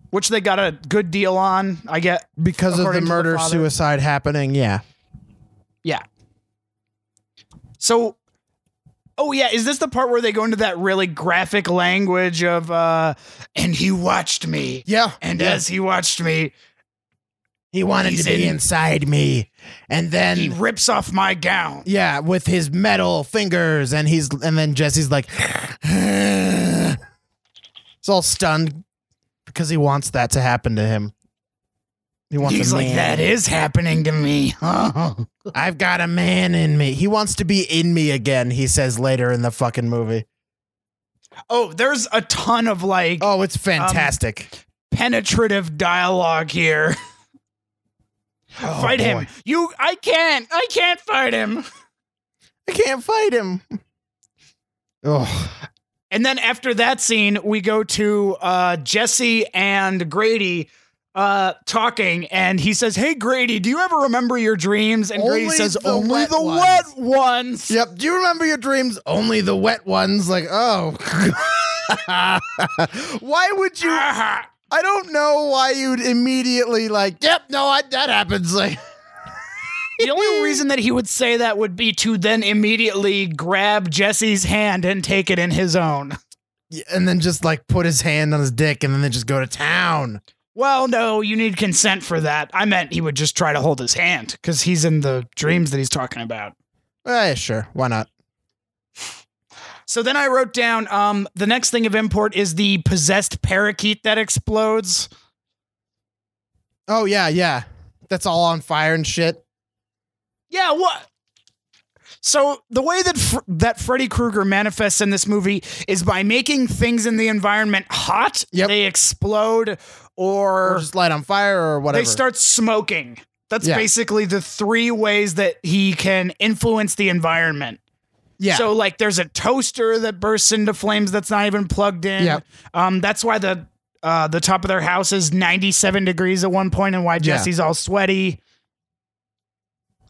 Which they got a good deal on, I get. Because of the to the murder suicide happening, yeah. Yeah. So Oh yeah, is this the part where they go into that really graphic language of uh and he watched me. Yeah. And yeah. as he watched me, he wanted he's to be in- inside me. And then he rips off my gown. Yeah, with his metal fingers, and he's and then Jesse's like, *sighs* It's all stunned because he wants that to happen to him. He wants. He's like, that is happening to me. *laughs* I've got a man in me. He wants to be in me again. He says later in the fucking movie. oh, there's a ton of like Oh, it's fantastic. Um, penetrative dialogue here. *laughs* Oh, fight boy. him. You I can't. I can't fight him. *laughs* I can't fight him. Oh, And then after that scene, we go to uh, Jesse and Grady uh, talking, and he says, "Hey Grady, do you ever remember your dreams?" And Grady says, the "Only wet the ones." wet ones." yep. Do you remember your dreams? Only the wet ones. Like, oh. *laughs* Why would you? Ah. I don't know why you'd immediately like, yep, no, I, that happens. *laughs* Like, the only reason that he would say that would be to then immediately grab Jesse's hand and take it in his own. and then just like put his hand on his dick and then they just go to town. Well, no, you need consent for that. I meant he would just try to hold his hand because he's in the dreams that he's talking about. Eh, sure, why not? So then I wrote down um, the next thing of import is the possessed parakeet that explodes. Oh yeah, yeah, that's all on fire and shit. Yeah, what? So the way that Fr- that Freddy Krueger manifests in this movie is by making things in the environment hot. Yep. They explode or, Or just light on fire or whatever. they start smoking. That's Yeah. basically the three ways that he can influence the environment. yeah, So like there's a toaster that bursts into flames that's not even plugged in. Yep. Um that's why the uh the top of their house is 97 degrees at one point and why Yeah. Jesse's all sweaty.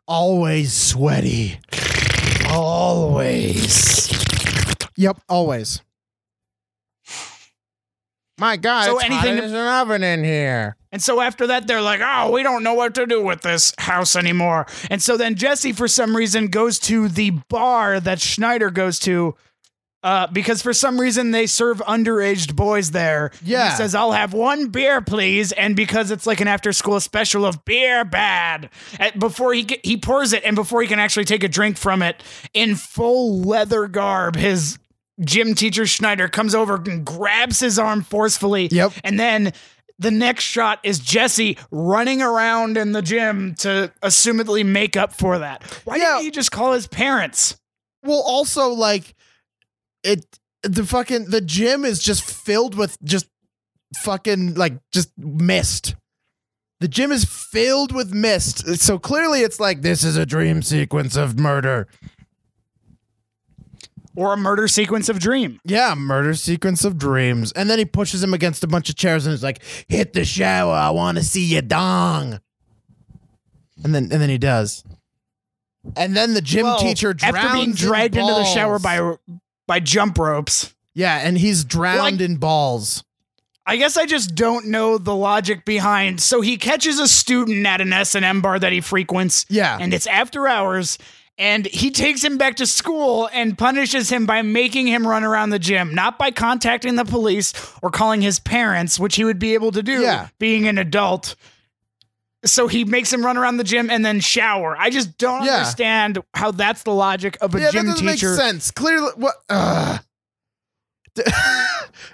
Always sweaty. Always. Yep, always. My God, So it's anything hot as an oven in here. And so after that, they're like, oh, we don't know what to do with this house anymore. And so then Jesse, for some reason, goes to the bar that Schneider goes to uh, because for some reason they serve underaged boys there. Yeah. He says, I'll have one beer, please. And because it's like an after school special of beer bad, and before he get, he pours it and before he can actually take a drink from it in full leather garb, his gym teacher Schneider comes over and grabs his arm forcefully. Yep. And then the next shot is Jesse running around in the gym to assumedly make up for that. Why Yeah. didn't he just call his parents? Well, also like it the fucking the gym is just filled with just fucking like just mist. The gym is filled with mist. So clearly it's like this is a dream sequence of murder. Or a murder sequence of Dream. Yeah, murder sequence of dreams. And then he pushes him against a bunch of chairs and is like, "Hit the shower. I want to see your dong." And then and then he does. And then the gym Well, teacher drowns after being in dragged into the shower by by jump ropes. Yeah, and he's drowned Like- in balls. I guess I just don't know the logic behind. So he catches a student at an S and M bar that he frequents, Yeah. and it's after hours. And he takes him back to school and punishes him by making him run around the gym, not by contacting the police or calling his parents, which he would be able to do Yeah. being an adult. So he makes him run around the gym and then shower. I just don't Yeah. understand how that's the logic of a yeah, gym that doesn't teacher. make sense. Clearly, what? Uh, *laughs*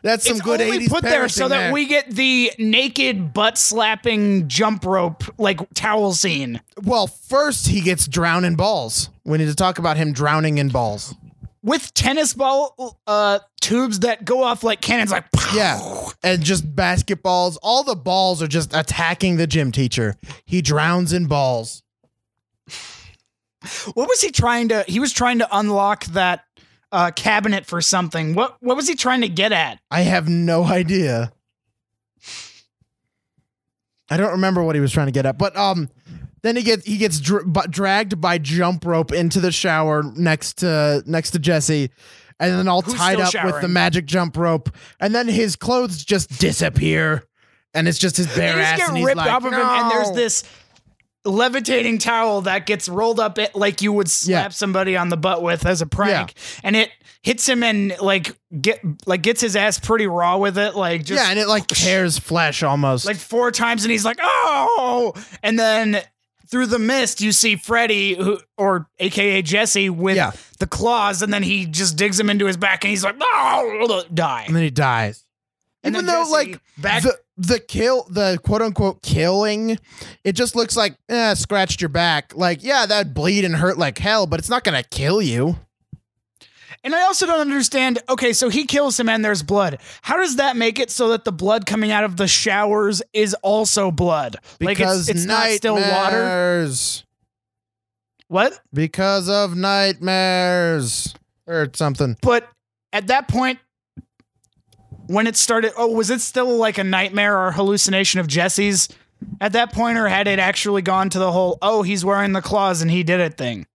that's some it's good only 80s put there so that there. we get the naked butt slapping jump rope like towel scene Well, first he gets drowned in balls. We need to talk about him drowning in balls. With tennis ball uh tubes that go off like cannons like Yeah. *laughs* and just basketballs. All the balls are just attacking the gym teacher. He drowns in balls. What was he trying to? He was trying to unlock that uh, cabinet for something. What What was he trying to get at? I have no idea. I don't remember what he was trying to get at, but um, then he gets he gets dr- bu- dragged by jump rope into the shower next to next to Jesse, and then all Who's tied up with the magic jump rope, and then his clothes just disappear, and it's just his bare ass, get and he's ripped like, off of him, and there's this levitating towel that gets rolled up it like you would slap Yeah. somebody on the butt with as a prank, and it hits him and like get like gets his ass pretty raw with it, like just yeah, and it like tears flesh almost. like four times, and he's like, "Oh!" And then through the mist, you see Freddy, who or AKA Jesse, with Yeah. the claws, and then he just digs him into his back, and he's like, "Oh!" Die. and then he dies. And Even then though, Jesse like back, the the kill, the quote unquote killing, it just looks like eh, scratched your back. Like, yeah, that'd bleed and hurt like hell, but it's not gonna kill you. And I also don't understand. Okay, so he kills him, and there's blood. How does that make it so that the blood coming out of the showers is also blood? like Because it's, it's not still water. What? Because of nightmares or something. But at that point, when it started, oh, was it still like a nightmare or hallucination of Jesse's at that point, or had it actually gone to the whole, oh, he's wearing the claws and he did it thing?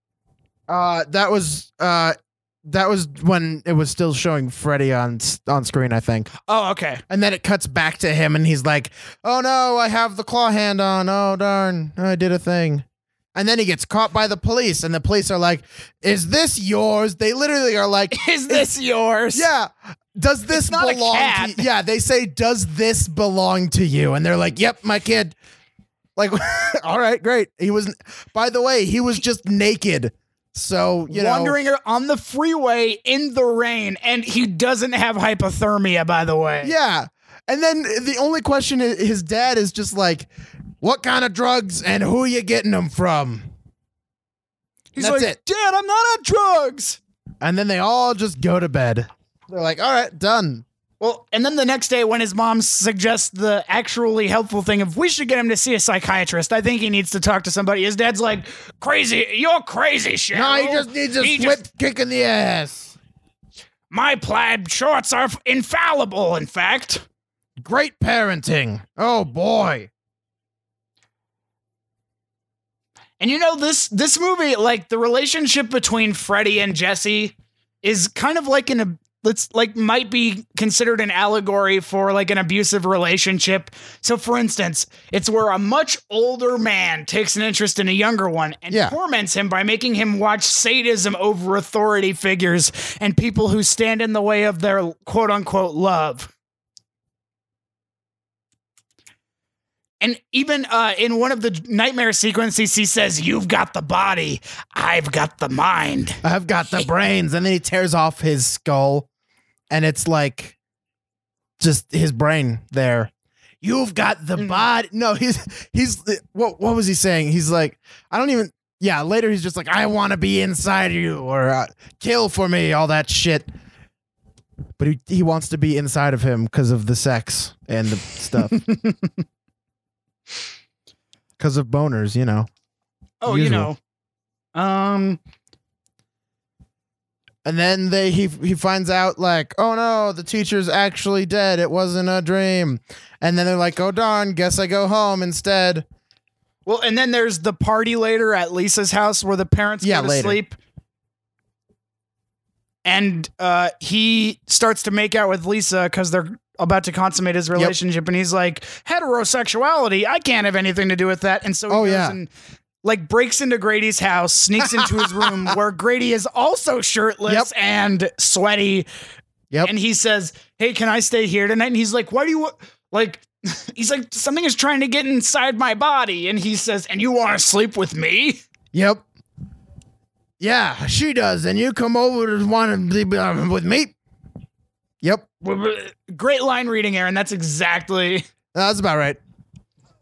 Uh, that was uh, that was when it was still showing Freddy on on screen, I think. Oh, okay. And then it cuts back to him, and he's like, "Oh no, I have the claw hand on. Oh darn, I did a thing." And then he gets caught by the police, and the police are like, "Is this yours?" They literally are like, *laughs* Is this yours? "Yeah." Does this It's not a belong to you? Yeah, they say, "Does this belong to you?" And they're like, "Yep, my kid." Like, *laughs* all right, great. He was. By the way, he was just naked. So you know, Wandering on the freeway in the rain, and he doesn't have hypothermia, by the way. Yeah. And then the only question is his dad is just like, what kind of drugs and who are you getting them from? He's That's like, it. Dad, I'm not on drugs. And then they all just go to bed. They're like, all right, done. Well, and then the next day, when his mom suggests the actually helpful thing of we should get him to see a psychiatrist, I think he needs to talk to somebody. His dad's like, "Crazy, you're crazy, Cheryl. No, he just needs a He swift just- kick in the ass. My plaid shorts are infallible. In fact, Great parenting. Oh boy. and you know this this movie, like the relationship between Freddy and Jesse, is kind of like an let's like might be considered an allegory for like an abusive relationship. So for instance, it's where a much older man takes an interest in a younger one and Yeah. torments him by making him watch sadism over authority figures and people who stand in the way of their quote unquote love. And even uh, in one of the nightmare sequences, he says, You've got the body, I've got the mind. I've got the brains. And then he tears off his skull, and it's like just his brain there. You've got the Mhm. body. No, he's he's what what was he saying? He's like, I don't even yeah, later he's just like, I want to be inside you or uh, kill for me, all that shit. But he, he wants to be inside of him because of the sex and the stuff. *laughs* *laughs* Because of boners, you know. Oh, you know. Um, And then they he he finds out like, oh no, the teacher's actually dead. It wasn't a dream. And then they're like, oh darn, guess I go home instead. well, and then there's the party later at Lisa's house where the parents Yeah, go to later. sleep. And uh, he starts to make out with Lisa because they're about to consummate his relationship. And he's like, heterosexuality, I can't have anything to do with that. And so he Oh, goes yeah. and like breaks into Grady's house, sneaks into his room *laughs* where Grady is also shirtless Yep. and sweaty. Yep. And he says, Hey, can I stay here tonight? And he's like, Why do you like? *laughs* He's like, Something is trying to get inside my body. And he says, And you want to sleep with me? Yep. Yeah, she does. And you come over to want to be uh, with me. Yep. Great line reading, Aaron. That's exactly That's about right.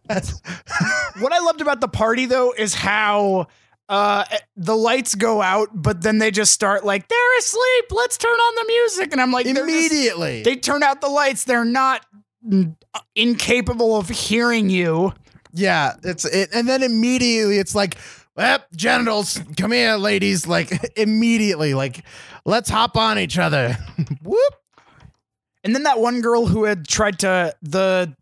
What I loved about the party, though, is how uh, the lights go out, but then they just start like, They're asleep. Let's turn on the music. And I'm like, they're just- immediately. they turn out the lights. They're not mm, incapable of hearing you. Yeah, it's it, and then immediately it's like, well, genitals, come here, ladies. Like *laughs* immediately, like let's hop on each other. *laughs* Whoop. And then that one girl who had tried to the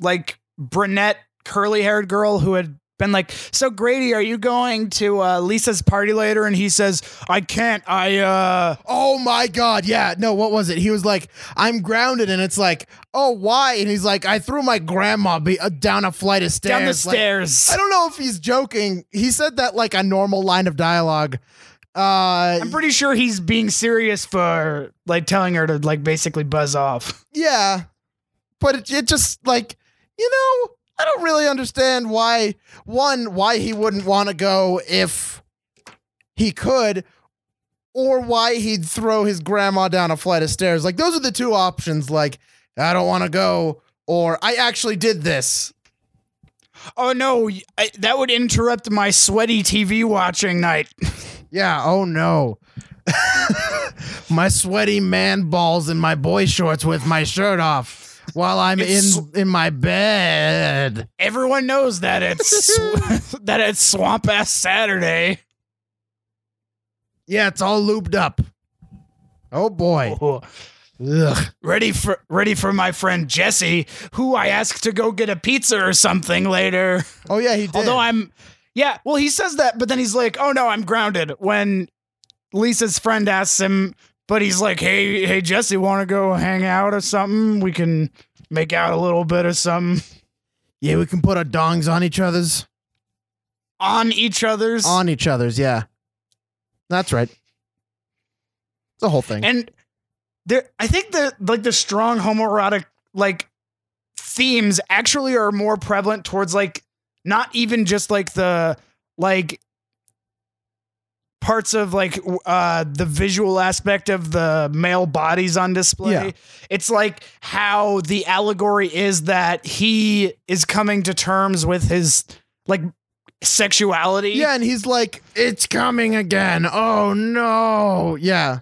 like brunette curly haired girl who had been like, "So Grady, are you going to uh, Lisa's party later?" And he says, "I can't. I uh Oh my god, yeah. No, what was it? He was like, I'm grounded, and it's like, oh, why? And he's like, I threw my grandma be- uh, down a flight of stairs. down the Like, stairs." I don't know if he's joking. He said that like a normal line of dialogue. Uh, I'm pretty sure he's being serious for like telling her to like basically buzz off. yeah, but it, it just like you know, I don't really understand why one why he wouldn't want to go if he could, or why he'd throw his grandma down a flight of stairs. Like those are the two options. Like I don't want to go, or I actually did this. Oh no, I, that would interrupt my sweaty TV watching night. *laughs* Yeah. Oh no. *laughs* my sweaty man balls in my boy shorts with my shirt off while I'm It's- in in my bed. Everyone knows that *laughs* it's that it's swamp ass Saturday. Yeah, it's all lubed up. Oh boy. *laughs* Ugh. Ready for ready for my friend Jesse, who I asked to go get a pizza or something later. Oh yeah, he did. Although I'm yeah, well he says that, but then he's like, "Oh no, I'm grounded." When Lisa's friend asks him, but he's like, "Hey, hey Jesse, want to go hang out or something? We can make out a little bit or something yeah, we can put our dongs on each other's. on each other's." On each other's, yeah. That's right. It's the whole thing. And there I think the like the strong homoerotic like themes actually are more prevalent towards like not even just like the like parts of like uh the visual aspect of the male bodies on display Yeah. it's like how the allegory is that he is coming to terms with his like sexuality yeah, and he's like, it's coming again. Oh no. Yeah.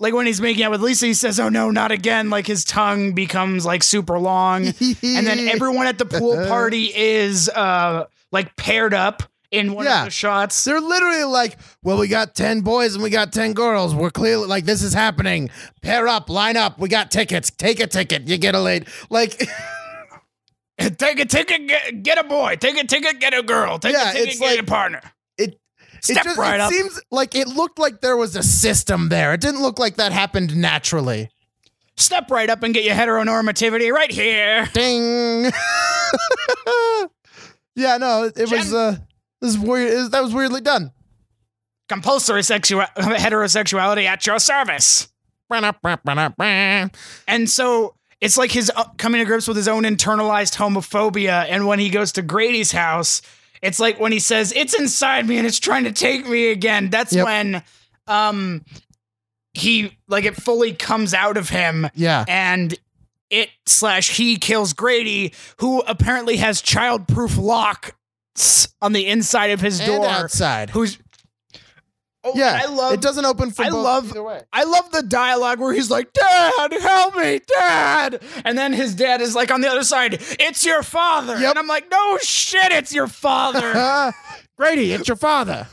like when he's making out with Lisa, he says, "Oh no, not again!" Like his tongue becomes like super long, *laughs* and then everyone at the pool *laughs* party is uh like paired up in one Yeah. of the shots. They're literally like, well, we got 10 boys and we got 10 girls. We're clearly like, this is happening. Pair up, line up. We got tickets. Take a ticket. You get a late. Like, *laughs* Take a ticket, get, get a boy. Take a ticket, get a girl. Take Yeah, a ticket, get like- a partner. it, it just right it up. seems like it looked like there was a system there. It didn't look like that happened naturally. Step right up and get your heteronormativity right here. Ding. *laughs* yeah, no, it, it was, uh, this is weird. that was weirdly done. Compulsory sexua- *laughs* heterosexuality at your service. And so it's like his uh, coming to grips with his own internalized homophobia. And when he goes to Grady's house, it's like when he says, It's inside me and it's trying to take me again. That's Yep. when um he like it fully comes out of him Yeah. and it slash he kills Grady, who apparently has childproof locks on the inside of his And door. outside. Who's Oh, Yeah. I love it doesn't open for I both love- either way. I love the dialogue where he's like, Dad, help me, Dad. And then his dad is like on the other side, It's your father. Yep. And I'm like, No shit, it's your father. *laughs* Grady, it's your father.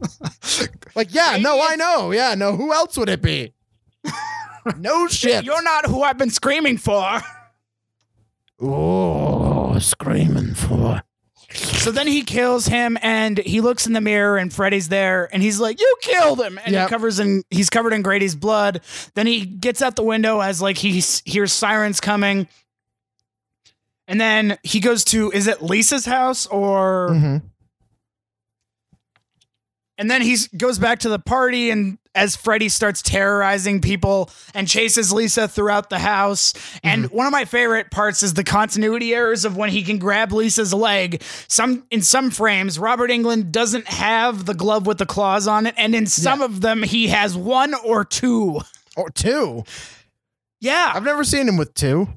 *laughs* like, yeah, no, I know. Yeah, no, who else would it be? *laughs* no shit. You're not who I've been screaming for. oh, screaming for. So then he kills him and he looks in the mirror and Freddy's there and he's like, You killed him. And Yep. he covers in he's covered in Grady's blood. Then he gets out the window as like he s- hears sirens coming. And then he goes to is it Lisa's house or Mhm. And then he goes back to the party, and as Freddy starts terrorizing people and chases Lisa throughout the house. And one of my favorite parts is the continuity errors of when he can grab Lisa's leg. Some in some frames, Robert Englund doesn't have the glove with the claws on it, and in some of them, he has one or two. Or two. Yeah, I've never seen him with two.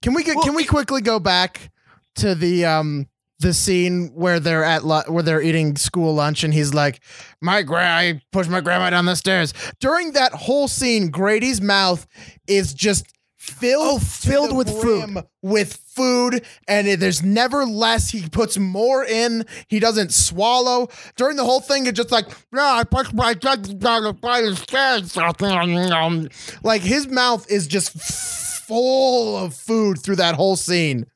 Can we get, Well, can we quickly go back to the um the scene where they're at lu- where they're eating school lunch and he's like, "My gra, I pushed my grandma down the stairs." During that whole scene, Grady's mouth is just filled Oh, filled with food. with food and it- there's never less. He puts more in. He doesn't swallow. During the whole thing it's just like no i put my down the stairs. Like his mouth is just full of food through that whole scene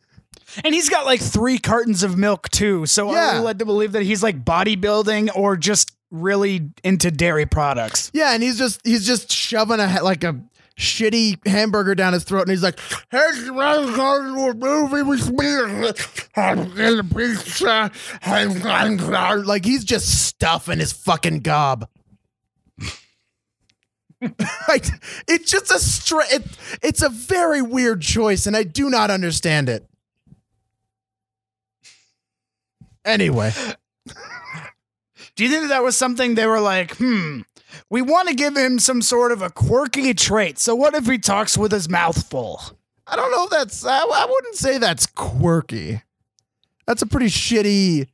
And he's got like three cartons of milk too. So Yeah. I'm led to believe that he's like bodybuilding or just really into dairy products. Yeah, and he's just he's just shoving a like a shitty hamburger down his throat, and he's like, "Hey, you wanna go to a movie with me? I'm gonna pizza." Uh, like he's just stuffing his fucking gob. *laughs* like it's just a straight. It, it's a very weird choice, and I do not understand it. Anyway, Do you think that, that was something they were like, hmm, we want to give him some sort of a quirky trait. So what if he talks with his mouth full? I don't know if that's. I, I wouldn't say that's quirky. That's a pretty shitty.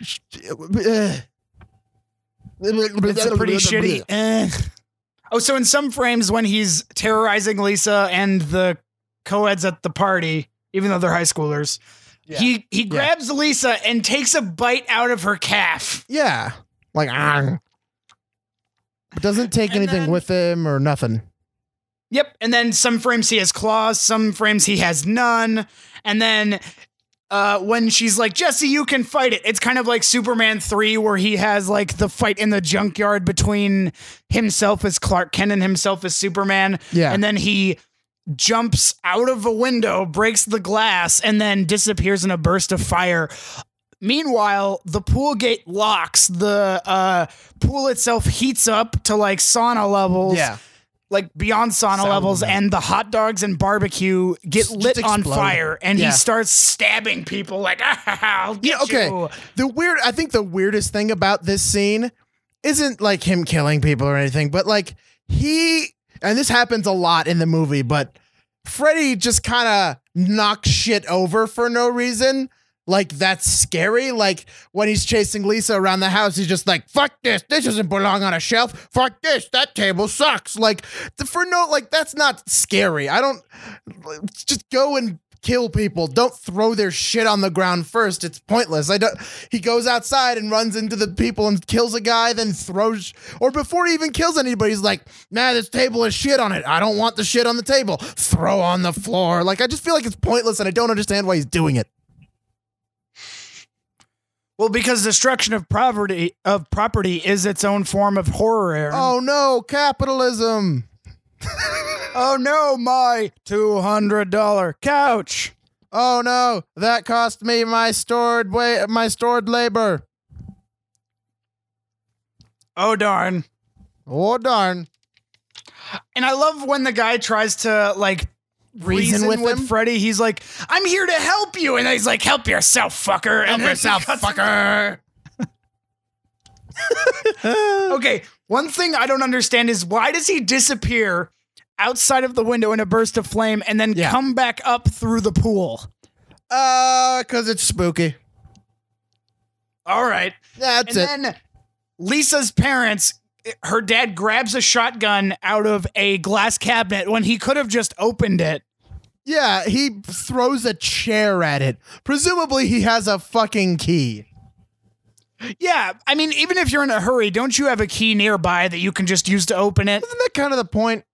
sh- eh. It's a pretty shitty. eh. Oh, so in some frames when he's terrorizing Lisa and the co-eds at the party, even though they're high schoolers, he he grabs Lisa and takes a bite out of her calf. Yeah, like ah. It doesn't take And anything then- with him or nothing. Yep. And then some frames he has claws, some frames he has none. And then uh, when she's like, Jesse, you can fight it, it's kind of like Superman 3, where he has like the fight in the junkyard between himself as Clark Kent and himself as Superman. Yeah. And then he jumps out of a window, breaks the glass, and then disappears in a burst of fire. Meanwhile, the pool gate locks. The uh, pool itself heats up to like sauna levels Yeah, like beyond sauna Sound levels, man. and the hot dogs and barbecue get Just lit on fire, and Yeah. he starts stabbing people like, *laughs* ah, I'll get Yeah, okay. you. the weird. I think the weirdest thing about this scene isn't like him killing people or anything, but like he and this happens a lot in the movie, but Freddy just kind of knocks shit over for no reason. Like that's scary. Like when he's chasing Lisa around the house, he's just like, "Fuck this! This doesn't belong on a shelf. Fuck this! That table sucks." Like for no, like that's not scary. I don't just go and kill people. Don't throw their shit on the ground first. It's pointless. I don't. He goes outside and runs into the people and kills a guy, then throws, or before he even kills anybody, he's like, "Nah, this table has shit on it. I don't want the shit on the table. Throw on the floor." Like I just feel like it's pointless, and I don't understand why he's doing it. Well, because destruction of property of property is its own form of horror. Aaron. Oh no, capitalism. *laughs* oh no, my two hundred dollar couch. Oh no, that cost me my stored way, my stored labor. Oh darn. Oh darn. And I love when the guy tries to like Reason with him? Freddy. He's like, "I'm here to help you," and he's like, "Help yourself, fucker." Help and yourself, fucker. *laughs* Okay, one thing I don't understand is why does he disappear outside of the window in a burst of flame and then Yeah. come back up through the pool? Uh, cause it's spooky. All right. That's and it. then Lisa's parents, her dad grabs a shotgun out of a glass cabinet when he could have just opened it. Yeah, he throws a chair at it. Presumably, he has a fucking key. Yeah, I mean, even if you're in a hurry, don't you have a key nearby that you can just use to open it? Isn't that kind of the point?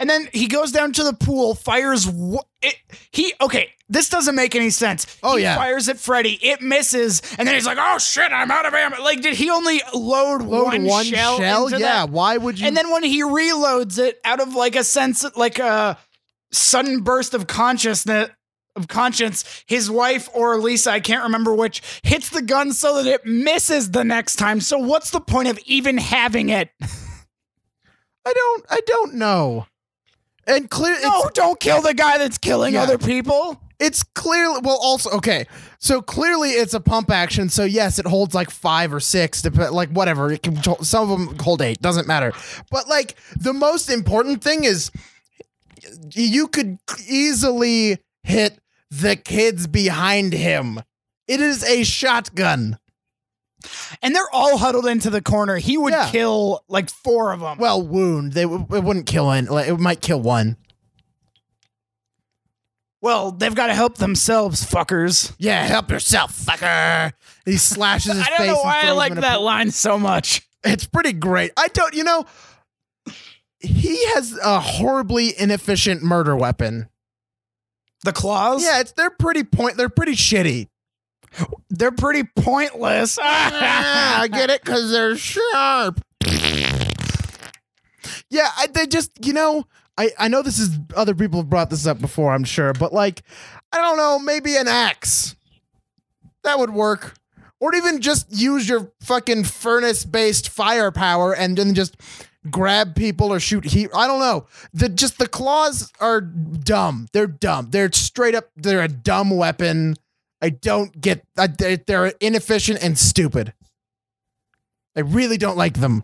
And then he goes down to the pool, fires. Wh- it, he okay. This doesn't make any sense. Oh, he yeah. fires at Freddy. It misses, and then he's like, "Oh shit, I'm out of ammo." Like, did he only load, Load one, one, shell? shell? into Yeah. that? Why would you? And then when he reloads it, out of like a sense, like a sudden burst of consciousness. Of conscience, his wife or Lisa, I can't remember which, hits the gun so that it misses the next time. So, what's the point of even having it? I don't. I don't know. And clear. No, don't kill the guy that's killing Yeah. other people. it's clearly. Well, also okay. So clearly, it's a pump action. So yes, it holds like five or six. Dep- like whatever. It can. Some of them hold eight. Doesn't matter. But like the most important thing is, you could easily hit the kids behind him. It is a shotgun. And they're all huddled into the corner. He would Yeah. kill like four of them. Well, wound. They w- it wouldn't kill any. Like, it might kill one. Well, they've got to help themselves, fuckers. Yeah, help yourself, fucker. He slashes *laughs* his I don't face. know why I like a that line so much. It's pretty great. I don't, you know, he has a horribly inefficient murder weapon. The claws? Yeah, it's they're pretty point. They're pretty shitty. They're pretty pointless. *laughs* Ah, I get it because they're sharp. Yeah, I, they just, you know, I, I know this is other people have brought this up before, I'm sure, but like, I don't know, maybe an axe that would work, or even just use your fucking furnace based firepower and then just grab people or shoot heat. I don't know. The just the claws are dumb. They're dumb. They're straight up. They're a dumb weapon. I don't get. I, they- they're inefficient and stupid. I really don't like them.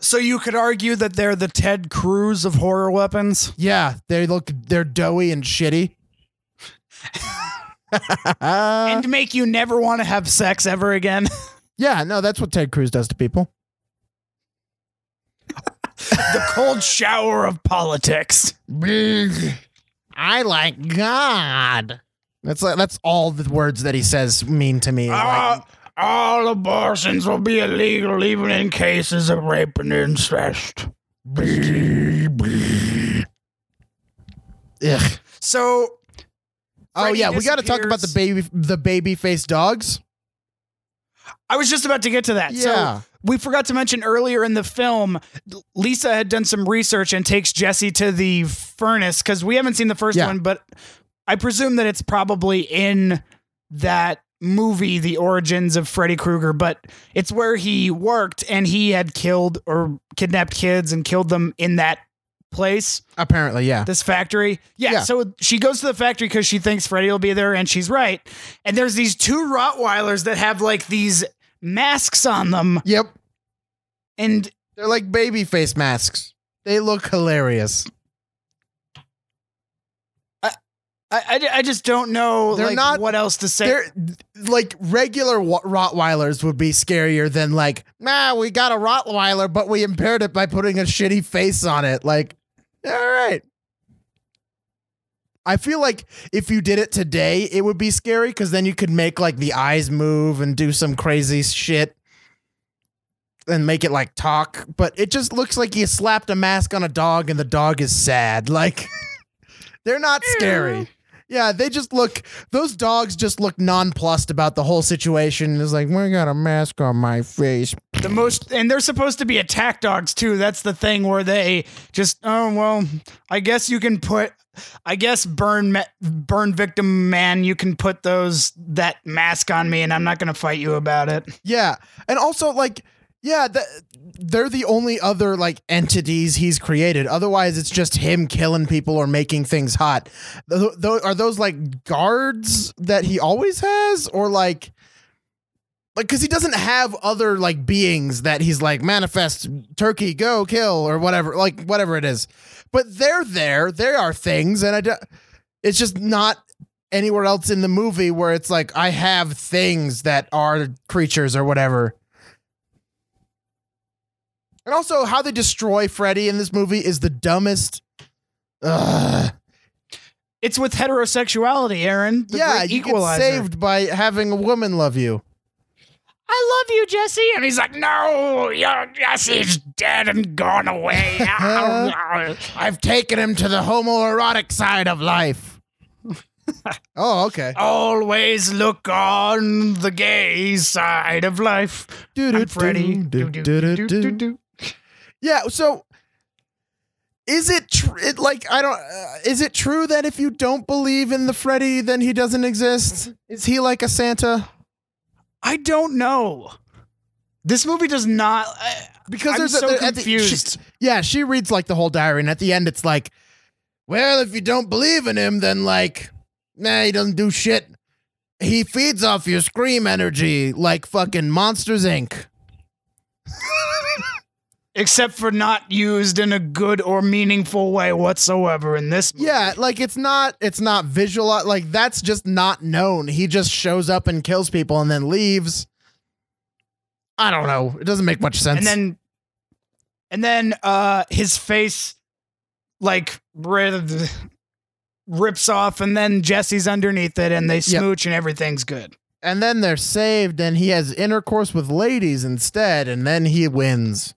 So you could argue that they're the Ted Cruz of horror weapons? Yeah, they look. They're doughy and shitty. *laughs* and make you never want to have sex ever again. *laughs* yeah, no, that's what Ted Cruz does to people. *laughs* the cold shower of politics. *laughs* I like God. That's like, that's all the words that he says mean to me. Like, Uh, all abortions will be illegal even in cases of rape and incest. ugh. So Oh yeah, we got to talk about the baby the baby face dogs. I was just about to get to that. Yeah. So we forgot to mention earlier in the film, Lisa had done some research and takes Jesse to the furnace because we haven't seen the first Yeah. one, but I presume that it's probably in that movie, The Origins of Freddy Krueger, but it's where he worked and he had killed or kidnapped kids and killed them in that place, Apparently, yeah. this factory. Yeah, Yeah. so she goes to the factory because she thinks Freddy will be there, and she's right. And there's these two Rottweilers that have like these masks on them. Yep. And They're like baby face masks. They look hilarious. I, I, I just don't know They're like, not- what else to say. They're like regular Rottweilers would be scarier than like, nah, we got a Rottweiler, but we impaired it by putting a shitty face on it. Like, all right. I feel like if you did it today, it would be scary because then you could make like the eyes move and do some crazy shit and make it like talk. But it just looks like you slapped a mask on a dog and the dog is sad. *laughs* Like, they're not scary. Yeah, they just look. Those dogs just look nonplussed about the whole situation. It's like we got a mask on my face. the most, and they're supposed to be attack dogs too. That's the thing where they just, oh well, I guess you can put, I guess burn burn victim man, you can put those that mask on me, and I'm not gonna fight you about it. Yeah, and also like, yeah, the, they're the only other like entities he's created. Otherwise, it's just him killing people or making things hot. Th- th- are those like guards that he always has, or like? Like, cause he doesn't have other like beings that he's like manifest turkey go kill or whatever, like whatever it is. But they're there. There are things, and I. Do, it's just not anywhere else in the movie where it's like I have things that are creatures or whatever. And also, how they destroy Freddy in this movie is the dumbest. Ugh. It's with heterosexuality, Aaron. The yeah, you get saved by having a woman love you. I love you, Jesse. And he's like, no, your Jesse's dead and gone away. *laughs* I've taken him to the homoerotic side of life. *laughs* oh, okay. Always look on the gay side of life. Doo-doo-doo, I'm Freddy. doo-doo-doo-doo. Yeah, so is it tr- it like I don't uh, is it true that if you don't believe in the Freddy then he doesn't exist? Is he like a Santa? I don't know. This movie does not. I, Because I'm there's so a, there- at the- confused. she- yeah, she reads like the whole diary and at the end it's like, well, if you don't believe in him then like nah, he doesn't do shit. He feeds off your scream energy like fucking Monsters Inc. *laughs* except for not used in a good or meaningful way whatsoever in this movie. Yeah, like it's not it's not visual like that's just not known. He just shows up and kills people and then leaves. I don't know. It doesn't make much sense. and then and then uh his face like ri- rips off, and then Jesse's underneath it, and they Yep. smooch, and everything's good. And then they're saved, and he has intercourse with ladies instead, and then he wins.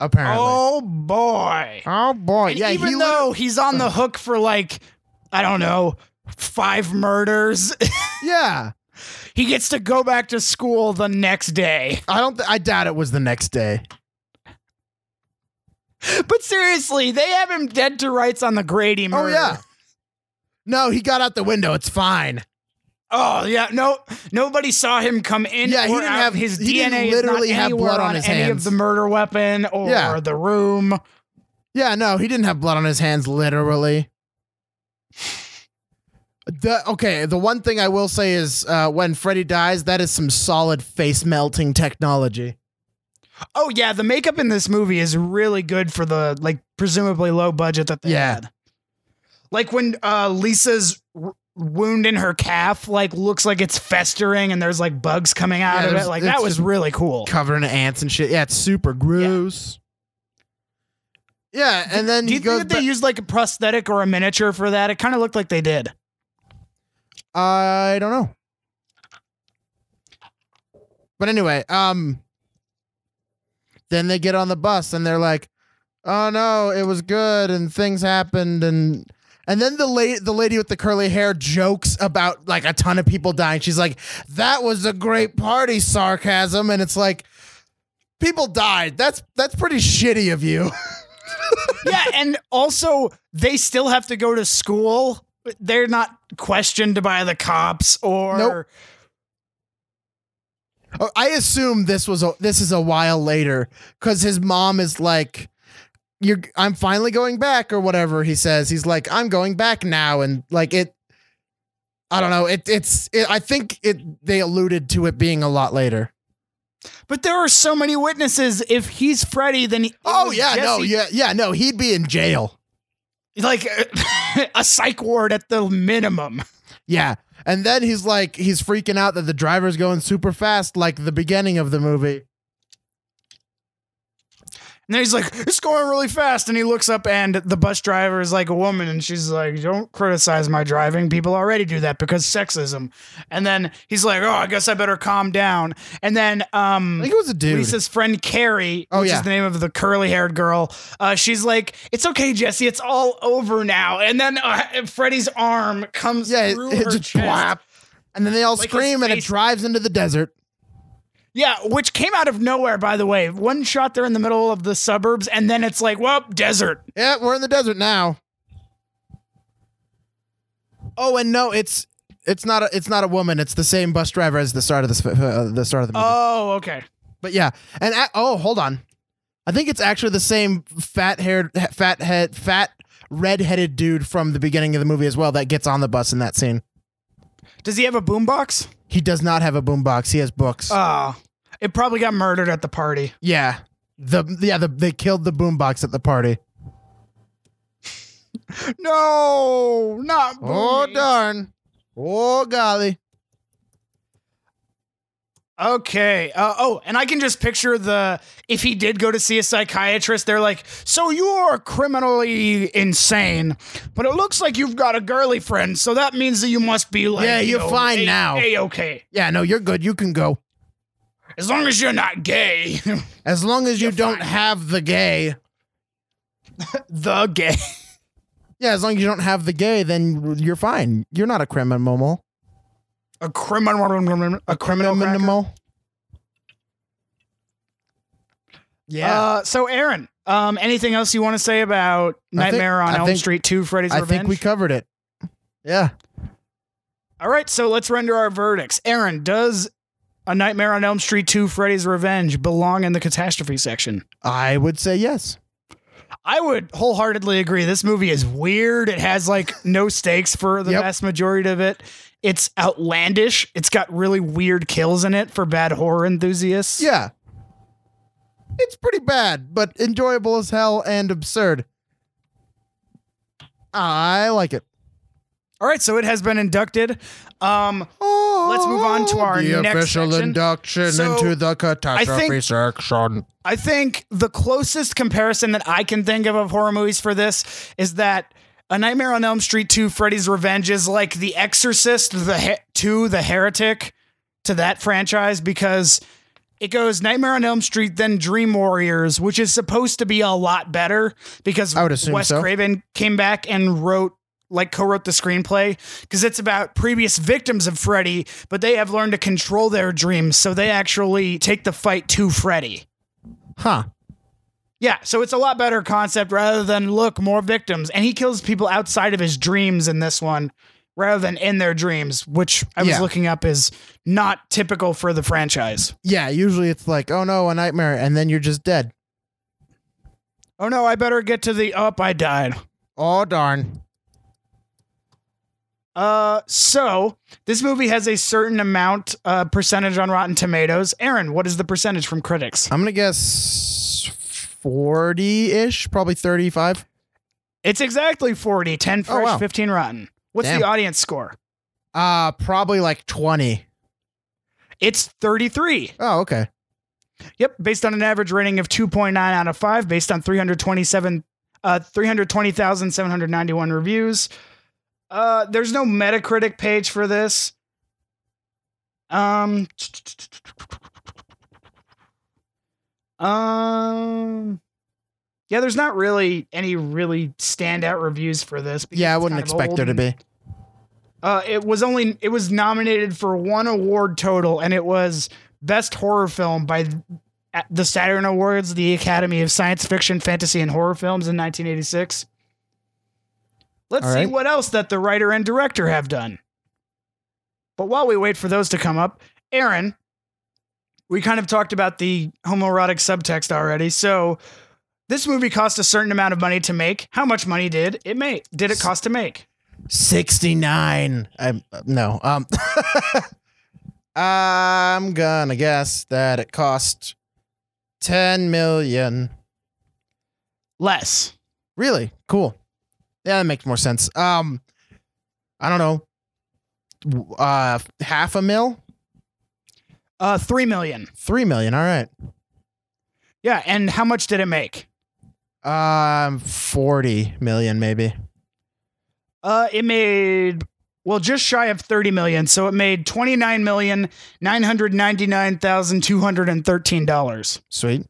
Apparently. Oh boy! Oh, boy. And yeah, even he though he's on the uh. hook for like, I don't know, five murders, *laughs* yeah. he gets to go back to school the next day. I don't. Th- I doubt it was the next day. But seriously, they have him dead to rights on the Grady murder. Oh yeah. No, he got out the window. It's fine. Oh yeah, no, nobody saw him come in. Yeah, he didn't out. have- his DNA. is literally not have blood on his any hands. of the murder weapon or Yeah. the room. Yeah, no, he didn't have blood on his hands, literally. The okay, the one thing I will say is uh, when Freddy dies, that is some solid face melting technology. Oh yeah, the makeup in this movie is really good for the like presumably low budget that they Yeah. had. Like when uh, Lisa's wound in her calf like looks like it's festering and there's like bugs coming out Yeah, of it. Like that was really cool. Covering in ants and shit. Yeah, it's super gross. Yeah, and then Do you think that they used like a prosthetic or a miniature for that? It kind of looked like they did. I don't know. But anyway, um then they get on the bus and they're like, "Oh no, it was good and things happened and and then the lady the lady with the curly hair jokes about like a ton of people dying. She's like, "That was a great party, sarcasm." And it's like people died. That's that's pretty shitty of you. *laughs* yeah, and also they still have to go to school. They're not questioned by the cops or Nope. Oh, I assume this was a this is a while later because his mom is like, "You're I'm finally going back" or whatever he says. He's like, "I'm going back now," and like it. I don't know. It it's it, I think it they alluded to it being a lot later. But there are so many witnesses. If he's Freddy, then he, Oh yeah, no, yeah, yeah, no. He'd be in jail. like *laughs* a psych ward at the minimum. Yeah, and then he's like, he's freaking out that the driver's going super fast, like the beginning of the movie. And then he's like, "It's going really fast," and he looks up, and the bus driver is like a woman, and she's like, "Don't criticize my driving. People already do that because sexism." And then he's like, "Oh, I guess I better calm down." And then, um, I think it was a dude. Lisa's friend Carrie, Oh, which yeah. is the name of the curly-haired girl, uh, she's like, "It's okay, Jesse. It's all over now." And then uh, Freddy's arm comes yeah, through it, it her just chest. blap. And then they all Like scream, and it drives into the desert. Yeah, which came out of nowhere, by the way. One shot there in the middle of the suburbs, and then it's like, well, desert. Yeah, we're in the desert now. Oh, and no, it's it's not a it's not a woman. It's the same bus driver as the start of the uh, the start of the movie. Oh, okay. but yeah, and a- oh, hold on, I think it's actually the same fat haired, fat head, fat red headed dude from the beginning of the movie as well that gets on the bus in that scene. Does he have a boombox? He does not have a boombox. He has books. Oh, it probably got murdered at the party. yeah, the yeah the they killed the boombox at the party. *laughs* No, not. Oh darn! Oh golly! Okay. Uh, oh, and I can just picture the if he did go to see a psychiatrist, they're like, "So you are criminally insane, but it looks like you've got a girly friend, so that means that you must be like, Yeah, you you're know, fine a- now." A-okay. Yeah, no, you're good. You can go. As long as you're not gay, As long as you You're don't fine. have the gay. *laughs* the gay. Yeah, as long as you don't have the gay, then you're fine. You're not a criminal. A criminal, a criminal, cracker. Criminal. Yeah. Uh, so Aaron, um, anything else you want to say about I think- Nightmare on I Elm think- Street 2 Freddy's I Revenge? I think we covered it. Yeah. All right, so let's render our verdicts. Aaron, does A Nightmare on Elm Street 2 Freddy's Revenge belong in the catastrophe section? I would say yes. I would wholeheartedly agree. This movie is weird. It has like no stakes for the Yep. vast majority of it. It's outlandish. It's got really weird kills in it for bad horror enthusiasts. Yeah. It's pretty bad, but enjoyable as hell and absurd. I like it. All right, so it has been inducted. Um, Oh. let's move on to our the next official section. induction So, into the catastrophe think- section. I think the closest comparison that I can think of of horror movies for this is that A Nightmare on Elm Street 2 Freddy's Revenge is like The Exorcist the he- 2 The Heretic to that franchise because it goes Nightmare on Elm Street then Dream Warriors which is supposed to be a lot better because I would assume Wes so. Craven came back and wrote like co-wrote the screenplay because it's about previous victims of Freddy but they have learned to control their dreams so they actually take the fight to Freddy. Huh. Yeah, so it's a lot better concept rather than look more victims, and he kills people outside of his dreams in this one rather than in their dreams, which I was Yeah. looking up is not typical for the franchise. Yeah, usually it's like, oh no, a nightmare, and then you're just dead. Oh no, I better get to the up. I died. Oh darn. Uh, so this movie has a certain amount uh percentage on Rotten Tomatoes. Aaron, what is the percentage from critics? I'm gonna guess forty ish, probably thirty-five. It's exactly 40, 10 fresh, wow. 15 rotten. What's Damn. the audience score? Uh probably like twenty. It's 33. Oh, okay. Yep, based on an average rating of 2.9 out of 5, based on 327 uh 320,791 reviews. Uh there's no Metacritic page for this. Um *tsk* Um Yeah, there's not really any really standout reviews for this. because Yeah, I wouldn't expect there to be. uh, it was only it was nominated for one award total, and it was best horror film by the Saturn Awards, the Academy of Science Fiction, Fantasy, and Horror Films in 1986. Let's see what else that the writer and director have done. But while we wait for those to come up, Aaron, we kind of talked about the homoerotic subtext already. So this movie cost a certain amount of money to make. How much money did it make? Did it cost to make? 69 i'm no um *laughs* i'm gonna guess that it cost 10 million Less. really cool yeah that makes more sense um i don't know uh half a mil Uh, three million. three million all right Yeah, and how much did it make? Um 40 million maybe Uh, it made well just shy of thirty million, so it made twenty nine million nine hundred ninety nine thousand two hundred and thirteen dollars, sweet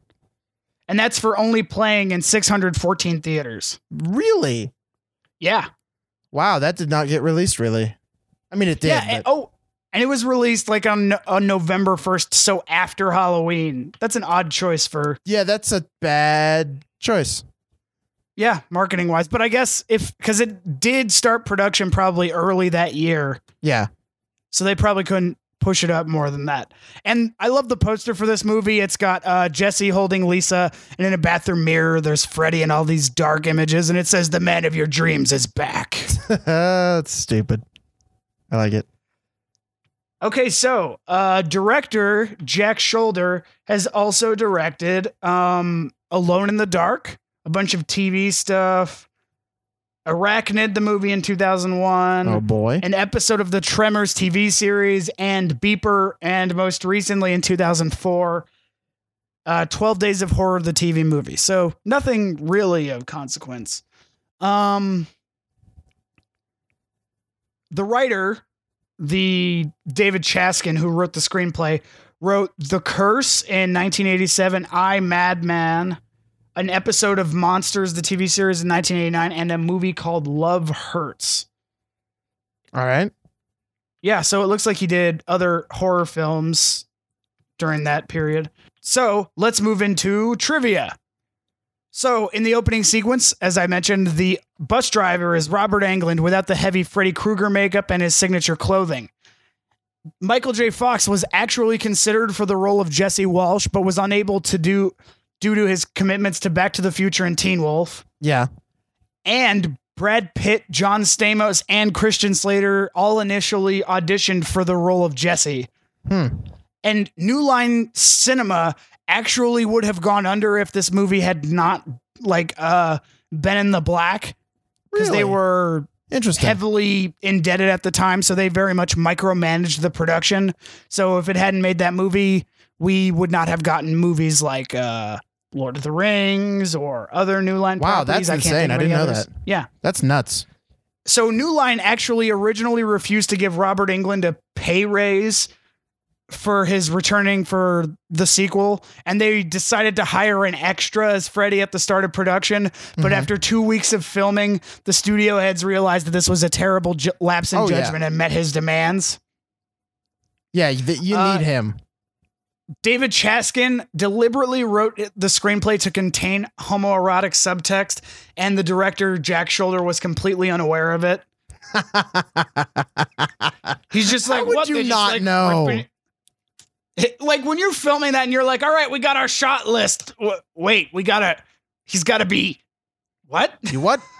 and that's for only playing in six hundred fourteen theaters. really Yeah, wow that did not get released really i mean it did yeah. and- oh, and it was released like on on November first, so after Halloween. That's an odd choice for yeah that's a bad choice yeah, marketing wise. But I guess if because it did start production probably early that year. yeah So they probably couldn't push it up more than that. And I love the poster for this movie. It's got uh, Jesse holding Lisa, and in a bathroom mirror, there's Freddy and all these dark images, and it says, The man of your dreams is back. *laughs* *laughs* That's stupid. I like it. okay, so uh, director Jack Sholder has also directed um, Alone in the Dark, a bunch of TV stuff, Arachnid, the movie in 2001. Oh boy. an episode of the Tremors TV series and Beeper, and most recently in 2004, uh, 12 Days of Horror, the TV movie. So nothing really of consequence. Um, the writer, the David Chaskin, who wrote the screenplay, wrote The Curse in 1987, I Madman, an episode of Monsters, the TV series in 1989, and a movie called Love Hurts. All right. Yeah, so it looks like he did other horror films during that period. So let's move into trivia. So, in the opening sequence, as I mentioned, the bus driver is Robert Englund without the heavy Freddy Krueger makeup and his signature clothing. Michael J. Fox was actually considered for the role of Jesse Walsh, but was unable to do due to his commitments to Back to the Future and Teen Wolf Yeah. and Brad Pitt, John Stamos, and Christian Slater all initially auditioned for the role of Jesse. Hmm. And New Line Cinema actually would have gone under if this movie had not like uh been in the black because they were Interesting. heavily indebted at the time, so they very much micromanaged the production. So if it hadn't made that movie, we would not have gotten movies like uh, Lord of the Rings or other New Line. Wow, properties. that's I can't insane. I didn't know others. that. Yeah. That's nuts. So New Line actually originally refused to give Robert Englund a pay raise for his returning for the sequel, and they decided to hire an extra as Freddy at the start of production. But Mhm. after two weeks of filming, the studio heads realized that this was a terrible ju- lapse in Oh, yeah. judgment and met his demands. Yeah, you, you Uh, need him. David Chaskin deliberately wrote the screenplay to contain homoerotic subtext, and the director Jack Sholder was completely unaware of it. *laughs* He's just How like, would what? you They not like, know? rip it- *laughs* Like when you're filming that, and you're like, all right, we got our shot list. W- Wait, we gotta. He's got to be. What? you what? *laughs*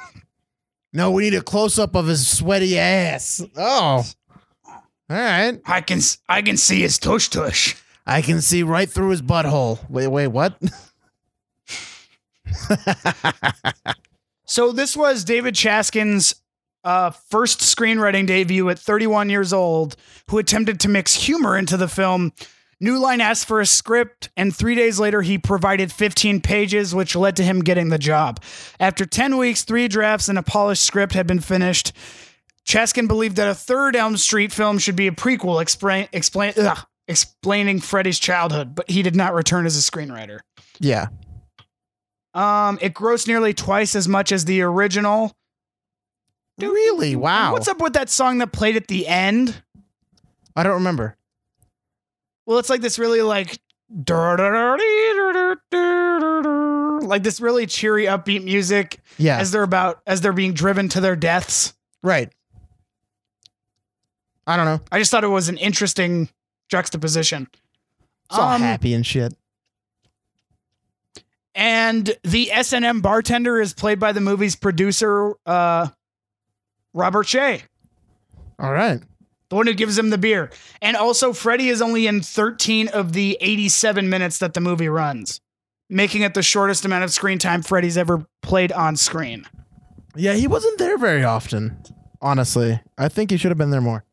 No, we need a close up of his sweaty ass. Oh. All right. I can I can see his tush tush. I can see right through his butthole. Wait, wait, what? So this was David Chaskin's uh, first screenwriting debut at 31 years old, who attempted to mix humor into the film. New Line asked for a script, and three days later, he provided 15 pages, which led to him getting the job. After 10 weeks, three drafts and a polished script had been finished. Chaskin believed that a third Elm Street film should be a prequel explain, explain, ugh, explaining Freddy's childhood, but he did not return as a screenwriter. yeah. Um, it grossed nearly twice as much as the original. Really? Wow. What's up with that song that played at the end? I don't remember. Well, it's like this really like like this really cheery, upbeat music Yeah. as they're about as they're being driven to their deaths. right. I don't know. I just thought it was an interesting juxtaposition. It's all Um, happy and shit. And the S and M bartender is played by the movie's producer, uh, Robert Shaye. All right. The one who gives him the beer. And also, Freddy is only in 13 of the 87 minutes that the movie runs, making it the shortest amount of screen time Freddy's ever played on screen. Yeah, he wasn't there very often. Honestly, I think he should have been there more.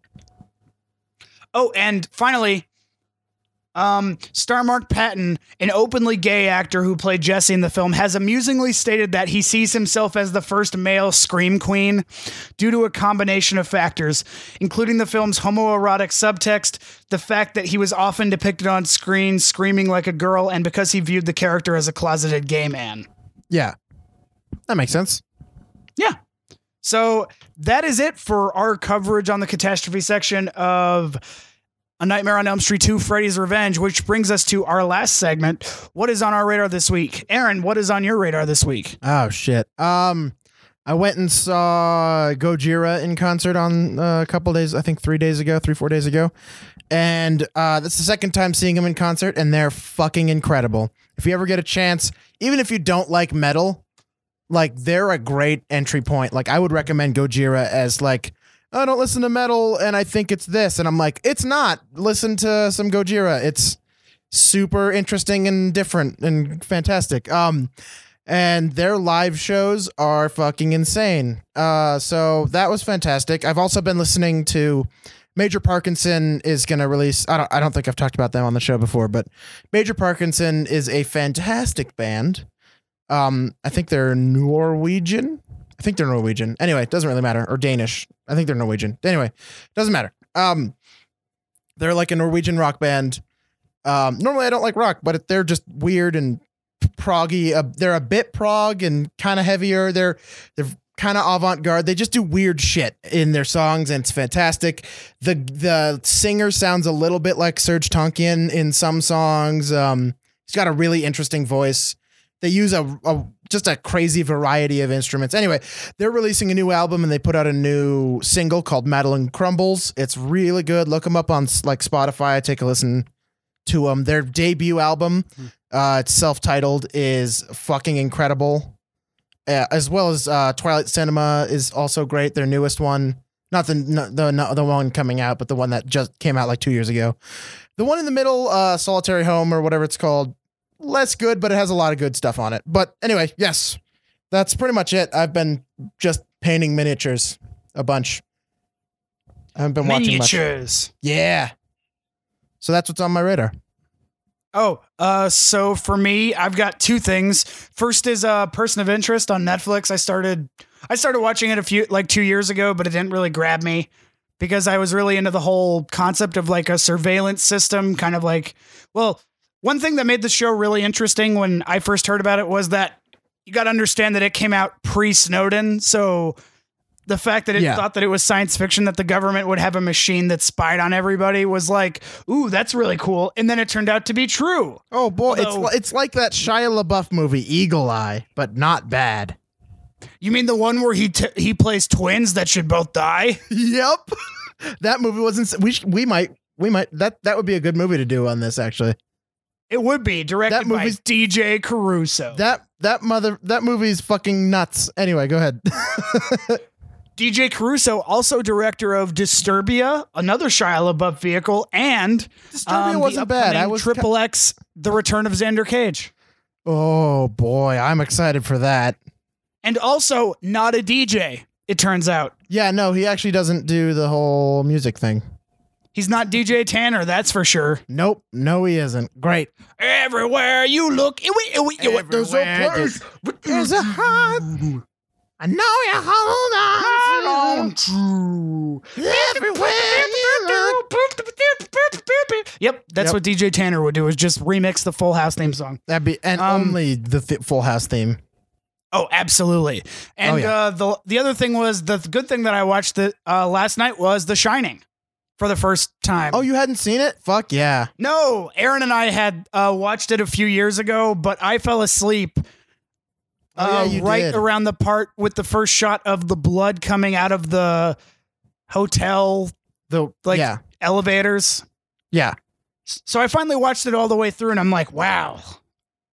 Oh, and finally, um, star Mark Patton, an openly gay actor who played Jesse in the film, has amusingly stated that he sees himself as the first male scream queen due to a combination of factors, including the film's homoerotic subtext, the fact that he was often depicted on screen screaming like a girl, and because he viewed the character as a closeted gay man. Yeah, that makes sense. Yeah. So that is it for our coverage on the catastrophe section of A Nightmare on Elm Street 2 Freddy's Revenge, which brings us to our last segment. What is on our radar this week? Aaron, what is on your radar this week? Oh shit. Um, I went and saw Gojira in concert on uh, a couple days. I think three days ago, three four days ago, and uh, that's the second time seeing them in concert, and they're fucking incredible. If you ever get a chance, even if you don't like metal, like they're a great entry point. Like I would recommend Gojira as like. I don't listen to metal and I think it's this. And I'm like, it's not. Listen to some Gojira. It's super interesting and different and fantastic. Um, and their live shows are fucking insane. Uh, so that was fantastic. I've also been listening to Major Parkinson is going to release. I don't. I don't think I've talked about them on the show before, but Major Parkinson is a fantastic band. Um, I think they're Norwegian. I think they're Norwegian. Anyway, it doesn't really matter. Or Danish. I think they're Norwegian. Anyway, doesn't matter. Um, they're like a Norwegian rock band. Um, normally I don't like rock, but they're just weird and proggy. Uh, they're a bit prog and kind of heavier. They're they're kind of avant-garde. They just do weird shit in their songs, and it's fantastic. the The singer sounds a little bit like Serj Tankian in some songs. Um, he's got a really interesting voice. They use a, a just a crazy variety of instruments. Anyway, they're releasing a new album and they put out a new single called Madeleine Crumbles. It's really good. Look them up on like Spotify. Take a listen to them. Their debut album, uh, it's self-titled, is fucking incredible. Uh, as well as uh, Twilight Cinema is also great. Their newest one, not the not the not the one coming out, but the one that just came out like two years ago. The one in the middle, uh, Solitary Home or whatever it's called, less good, but it has a lot of good stuff on it. But anyway, yes, that's pretty much it. I've been just painting miniatures a bunch. I haven't been watching much. Miniatures. Yeah. So that's what's on my radar. Oh, uh, so for me, I've got two things. First is a uh, Person of Interest on Netflix. I started, I started watching it a few like two years ago, but it didn't really grab me because I was really into the whole concept of like a surveillance system, kind of like, well, one thing that made the show really interesting when I first heard about it was that you got to understand that it came out pre Snowden, so the fact that it Yeah. thought that it was science fiction that the government would have a machine that spied on everybody was like, ooh, that's really cool. And then it turned out to be true. Oh boy, Although- it's it's like that Shia LaBeouf movie Eagle Eye, but not bad. You mean the one where he t- he plays twins that should both die? *laughs* Yep. *laughs* that movie wasn't. We sh- we might we might that that would be a good movie to do on this actually. It would be directed That movie's- by DJ Caruso. That that mother that movie's fucking nuts. Anyway, go ahead. *laughs* DJ Caruso, also director of Disturbia, another Shia LaBeouf vehicle, and Disturbia um, wasn't bad. I was Triple X, The Return of Xander Cage, oh boy, I'm excited for that. and also not a DJ. It turns out Yeah, no, he actually doesn't do the whole music thing. He's not DJ Tanner. That's for sure. Nope, no, he isn't. Great. Everywhere you look, ew, ew, ew, ew, there's a Everywhere place. There's a heart. I know you hold on. True. Everywhere you look. Yep, that's Yep. what DJ Tanner would do is just remix the Full House theme song. That'd be and Um, only the th- Full House theme. Oh, absolutely. And Oh, yeah. uh, the the other thing was the good thing that I watched the, uh, last night was The Shining for the first time. Oh, you hadn't seen it? Fuck yeah. no, Aaron and I had uh, watched it a few years ago, but I fell asleep. Oh, yeah, uh, right did. around the part with the first shot of the blood coming out of the hotel The Like- yeah, elevators. yeah. So I finally watched it all the way through, and I'm like, wow,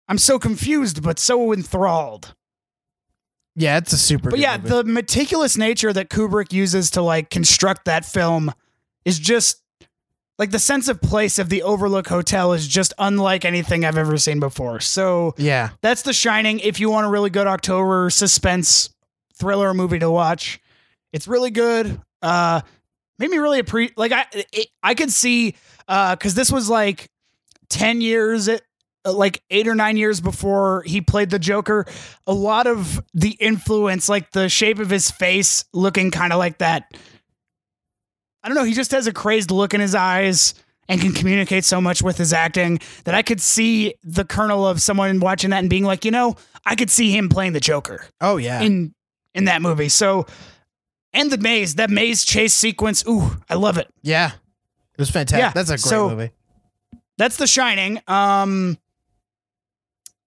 I'm so confused, but so enthralled. Yeah, it's a super. But yeah, movie. the meticulous nature that Kubrick uses to like construct that film is just like the sense of place of the Overlook Hotel is just unlike anything I've ever seen before. So yeah, that's The Shining. If you want a really good October suspense thriller movie to watch, it's really good. Uh, made me really appreciate. Like I, it, I could see because this was like ten years, uh, like eight or nine years before he played the Joker. A lot of the influence, like the shape of his face, looking kind of like that. I don't know. He just has a crazed look in his eyes and can communicate so much with his acting that I could see the kernel of someone watching that and being like, you know, I could see him playing the Joker oh yeah, in in that movie. So, and the maze, that maze chase sequence, ooh, I love it. yeah. It was fantastic. Yeah, That's a great so- movie. That's The Shining, um,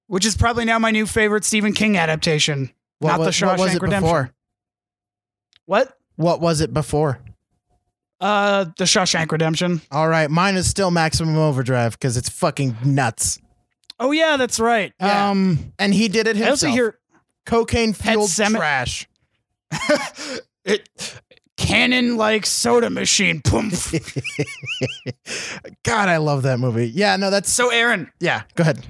which is probably now my new favorite Stephen King adaptation. What, not the what was Shawshank it Redemption. before? What? What was it before? Uh, The Shawshank Redemption. All right, mine is still Maximum Overdrive because it's fucking nuts. Oh yeah, that's right. Yeah. Um, And he did it I also hear cocaine fueled Semi- trash. *laughs* it cannon like soda machine. Poof. *laughs* God, I love that movie. Yeah, no, that's so, Aaron, yeah. Go ahead.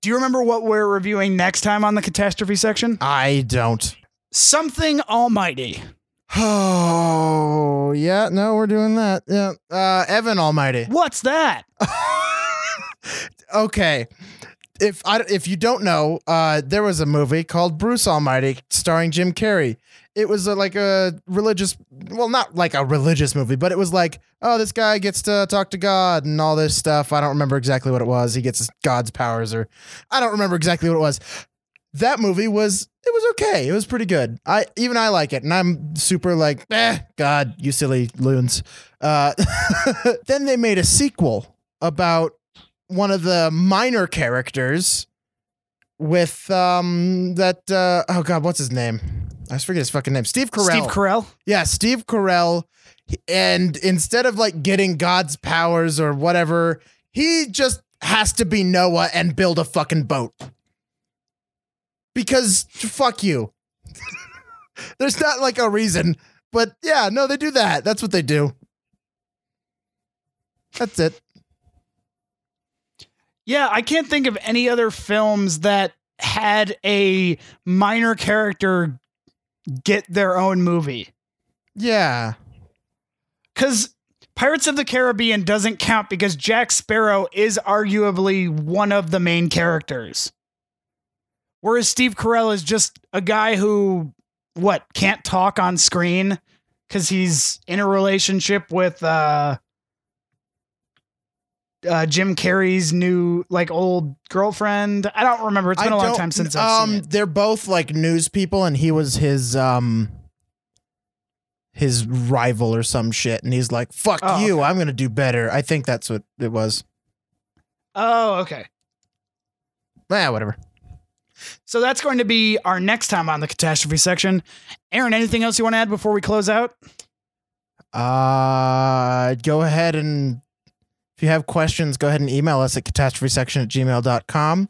do you remember what we're reviewing next time on the catastrophe section? I don't. Something Almighty. Oh yeah, no, we're doing that. Yeah, uh, Evan Almighty. What's that? *laughs* okay, if I if you don't know, uh, there was a movie called Bruce Almighty starring Jim Carrey. It was uh like a religious, well, not like a religious movie, but it was like, oh, this guy gets to talk to God and all this stuff. I don't remember exactly what it was. He gets God's powers, or I don't remember exactly what it was. That movie was it was okay. It was pretty good. I even I like it, and I'm super like, eh, God, you silly loons. Uh, *laughs* then they made a sequel about one of the minor characters with um that uh oh god what's his name i just forget his fucking name steve carell Steve Carell. yeah steve carell and instead of like getting god's powers or whatever he just has to be noah and build a fucking boat because fuck you *laughs* there's not like a reason but yeah no they do that that's what they do that's it Yeah, I can't think of any other films that had a minor character get their own movie. Yeah. Because Pirates of the Caribbean doesn't count because Jack Sparrow is arguably one of the main characters. Whereas Steve Carell is just a guy who, what, can't talk on screen because he's in a relationship with uh, uh, Jim Carrey's new, like, old girlfriend. I don't remember. It's been I a long time since I've um, seen it. They're both like news people, and he was his um his rival or some shit, and he's like, "Fuck Oh, you! I'm gonna do better." I think that's what it was. Oh, okay. Yeah, whatever. So that's going to be our next time on the catastrophe section. Aaron, anything else you want to add before we close out? Uh, go ahead and if you have questions, go ahead and email us at catastrophesection at gmail.com.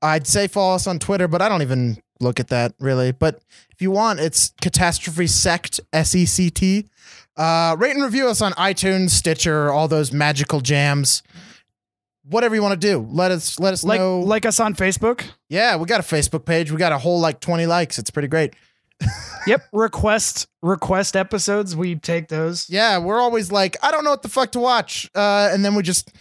I'd say follow us on Twitter, but I don't even look at that really. But if you want, it's catastrophe sect, S E C T. Uh, rate and review us on iTunes, Stitcher, all those magical jams. Whatever you want to do, let us let us Like know. like us on Facebook. yeah, we got a Facebook page. We got a whole like twenty likes. It's pretty great. *laughs* Yep. request request episodes. We take those. Yeah, we're always like, I don't know what the fuck to watch, uh, and then we just,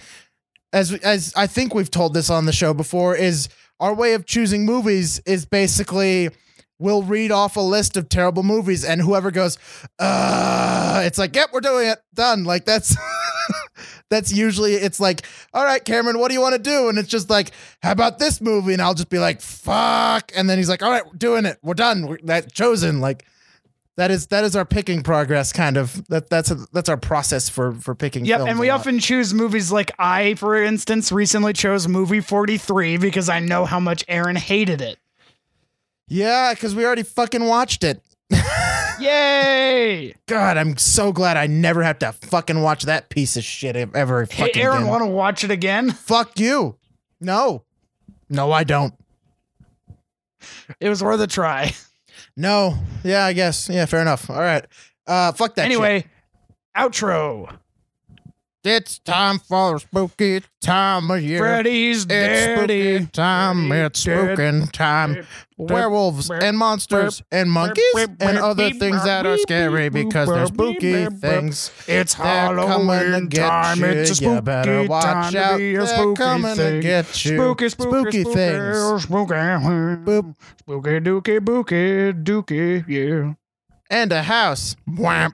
as as I think we've told this on the show before, is our way of choosing movies is basically we'll read off a list of terrible movies, and whoever goes, uh, it's like, yep, we're doing it, done. Like that's. *laughs* That's usually it's like, all right, Cameron, what do you want to do? And it's just like, how about this movie? And I'll just be like, fuck. And then he's like, all right, we're doing it. We're done. We're that chosen. Like, that is that is our picking progress kind of that that's that's our process for for picking Yep. films And we often choose movies like I, for instance, recently chose movie 43 because I know how much Aaron hated it. yeah because we already fucking watched it *laughs* Yay! god i'm so glad i never have to fucking watch that piece of shit ever Hey, fucking Aaron, want to watch it again? fuck you. No. No i don't. It was worth a try. no. Yeah i guess. Yeah fair enough. All right. Uh fuck that anyway, outro. It's time for spooky time of year Freddy's it's spooky time it's spooking time werewolves and monsters and monkeys and other things that are scary because they're spooky things. It's They're coming to Halloween time. It's a spooky You better watch out. They're coming to get you. Spooky, spooky, Spooky spooky things. Spooky, Boop. spooky, booky, dooky, yeah. And a house. Wham.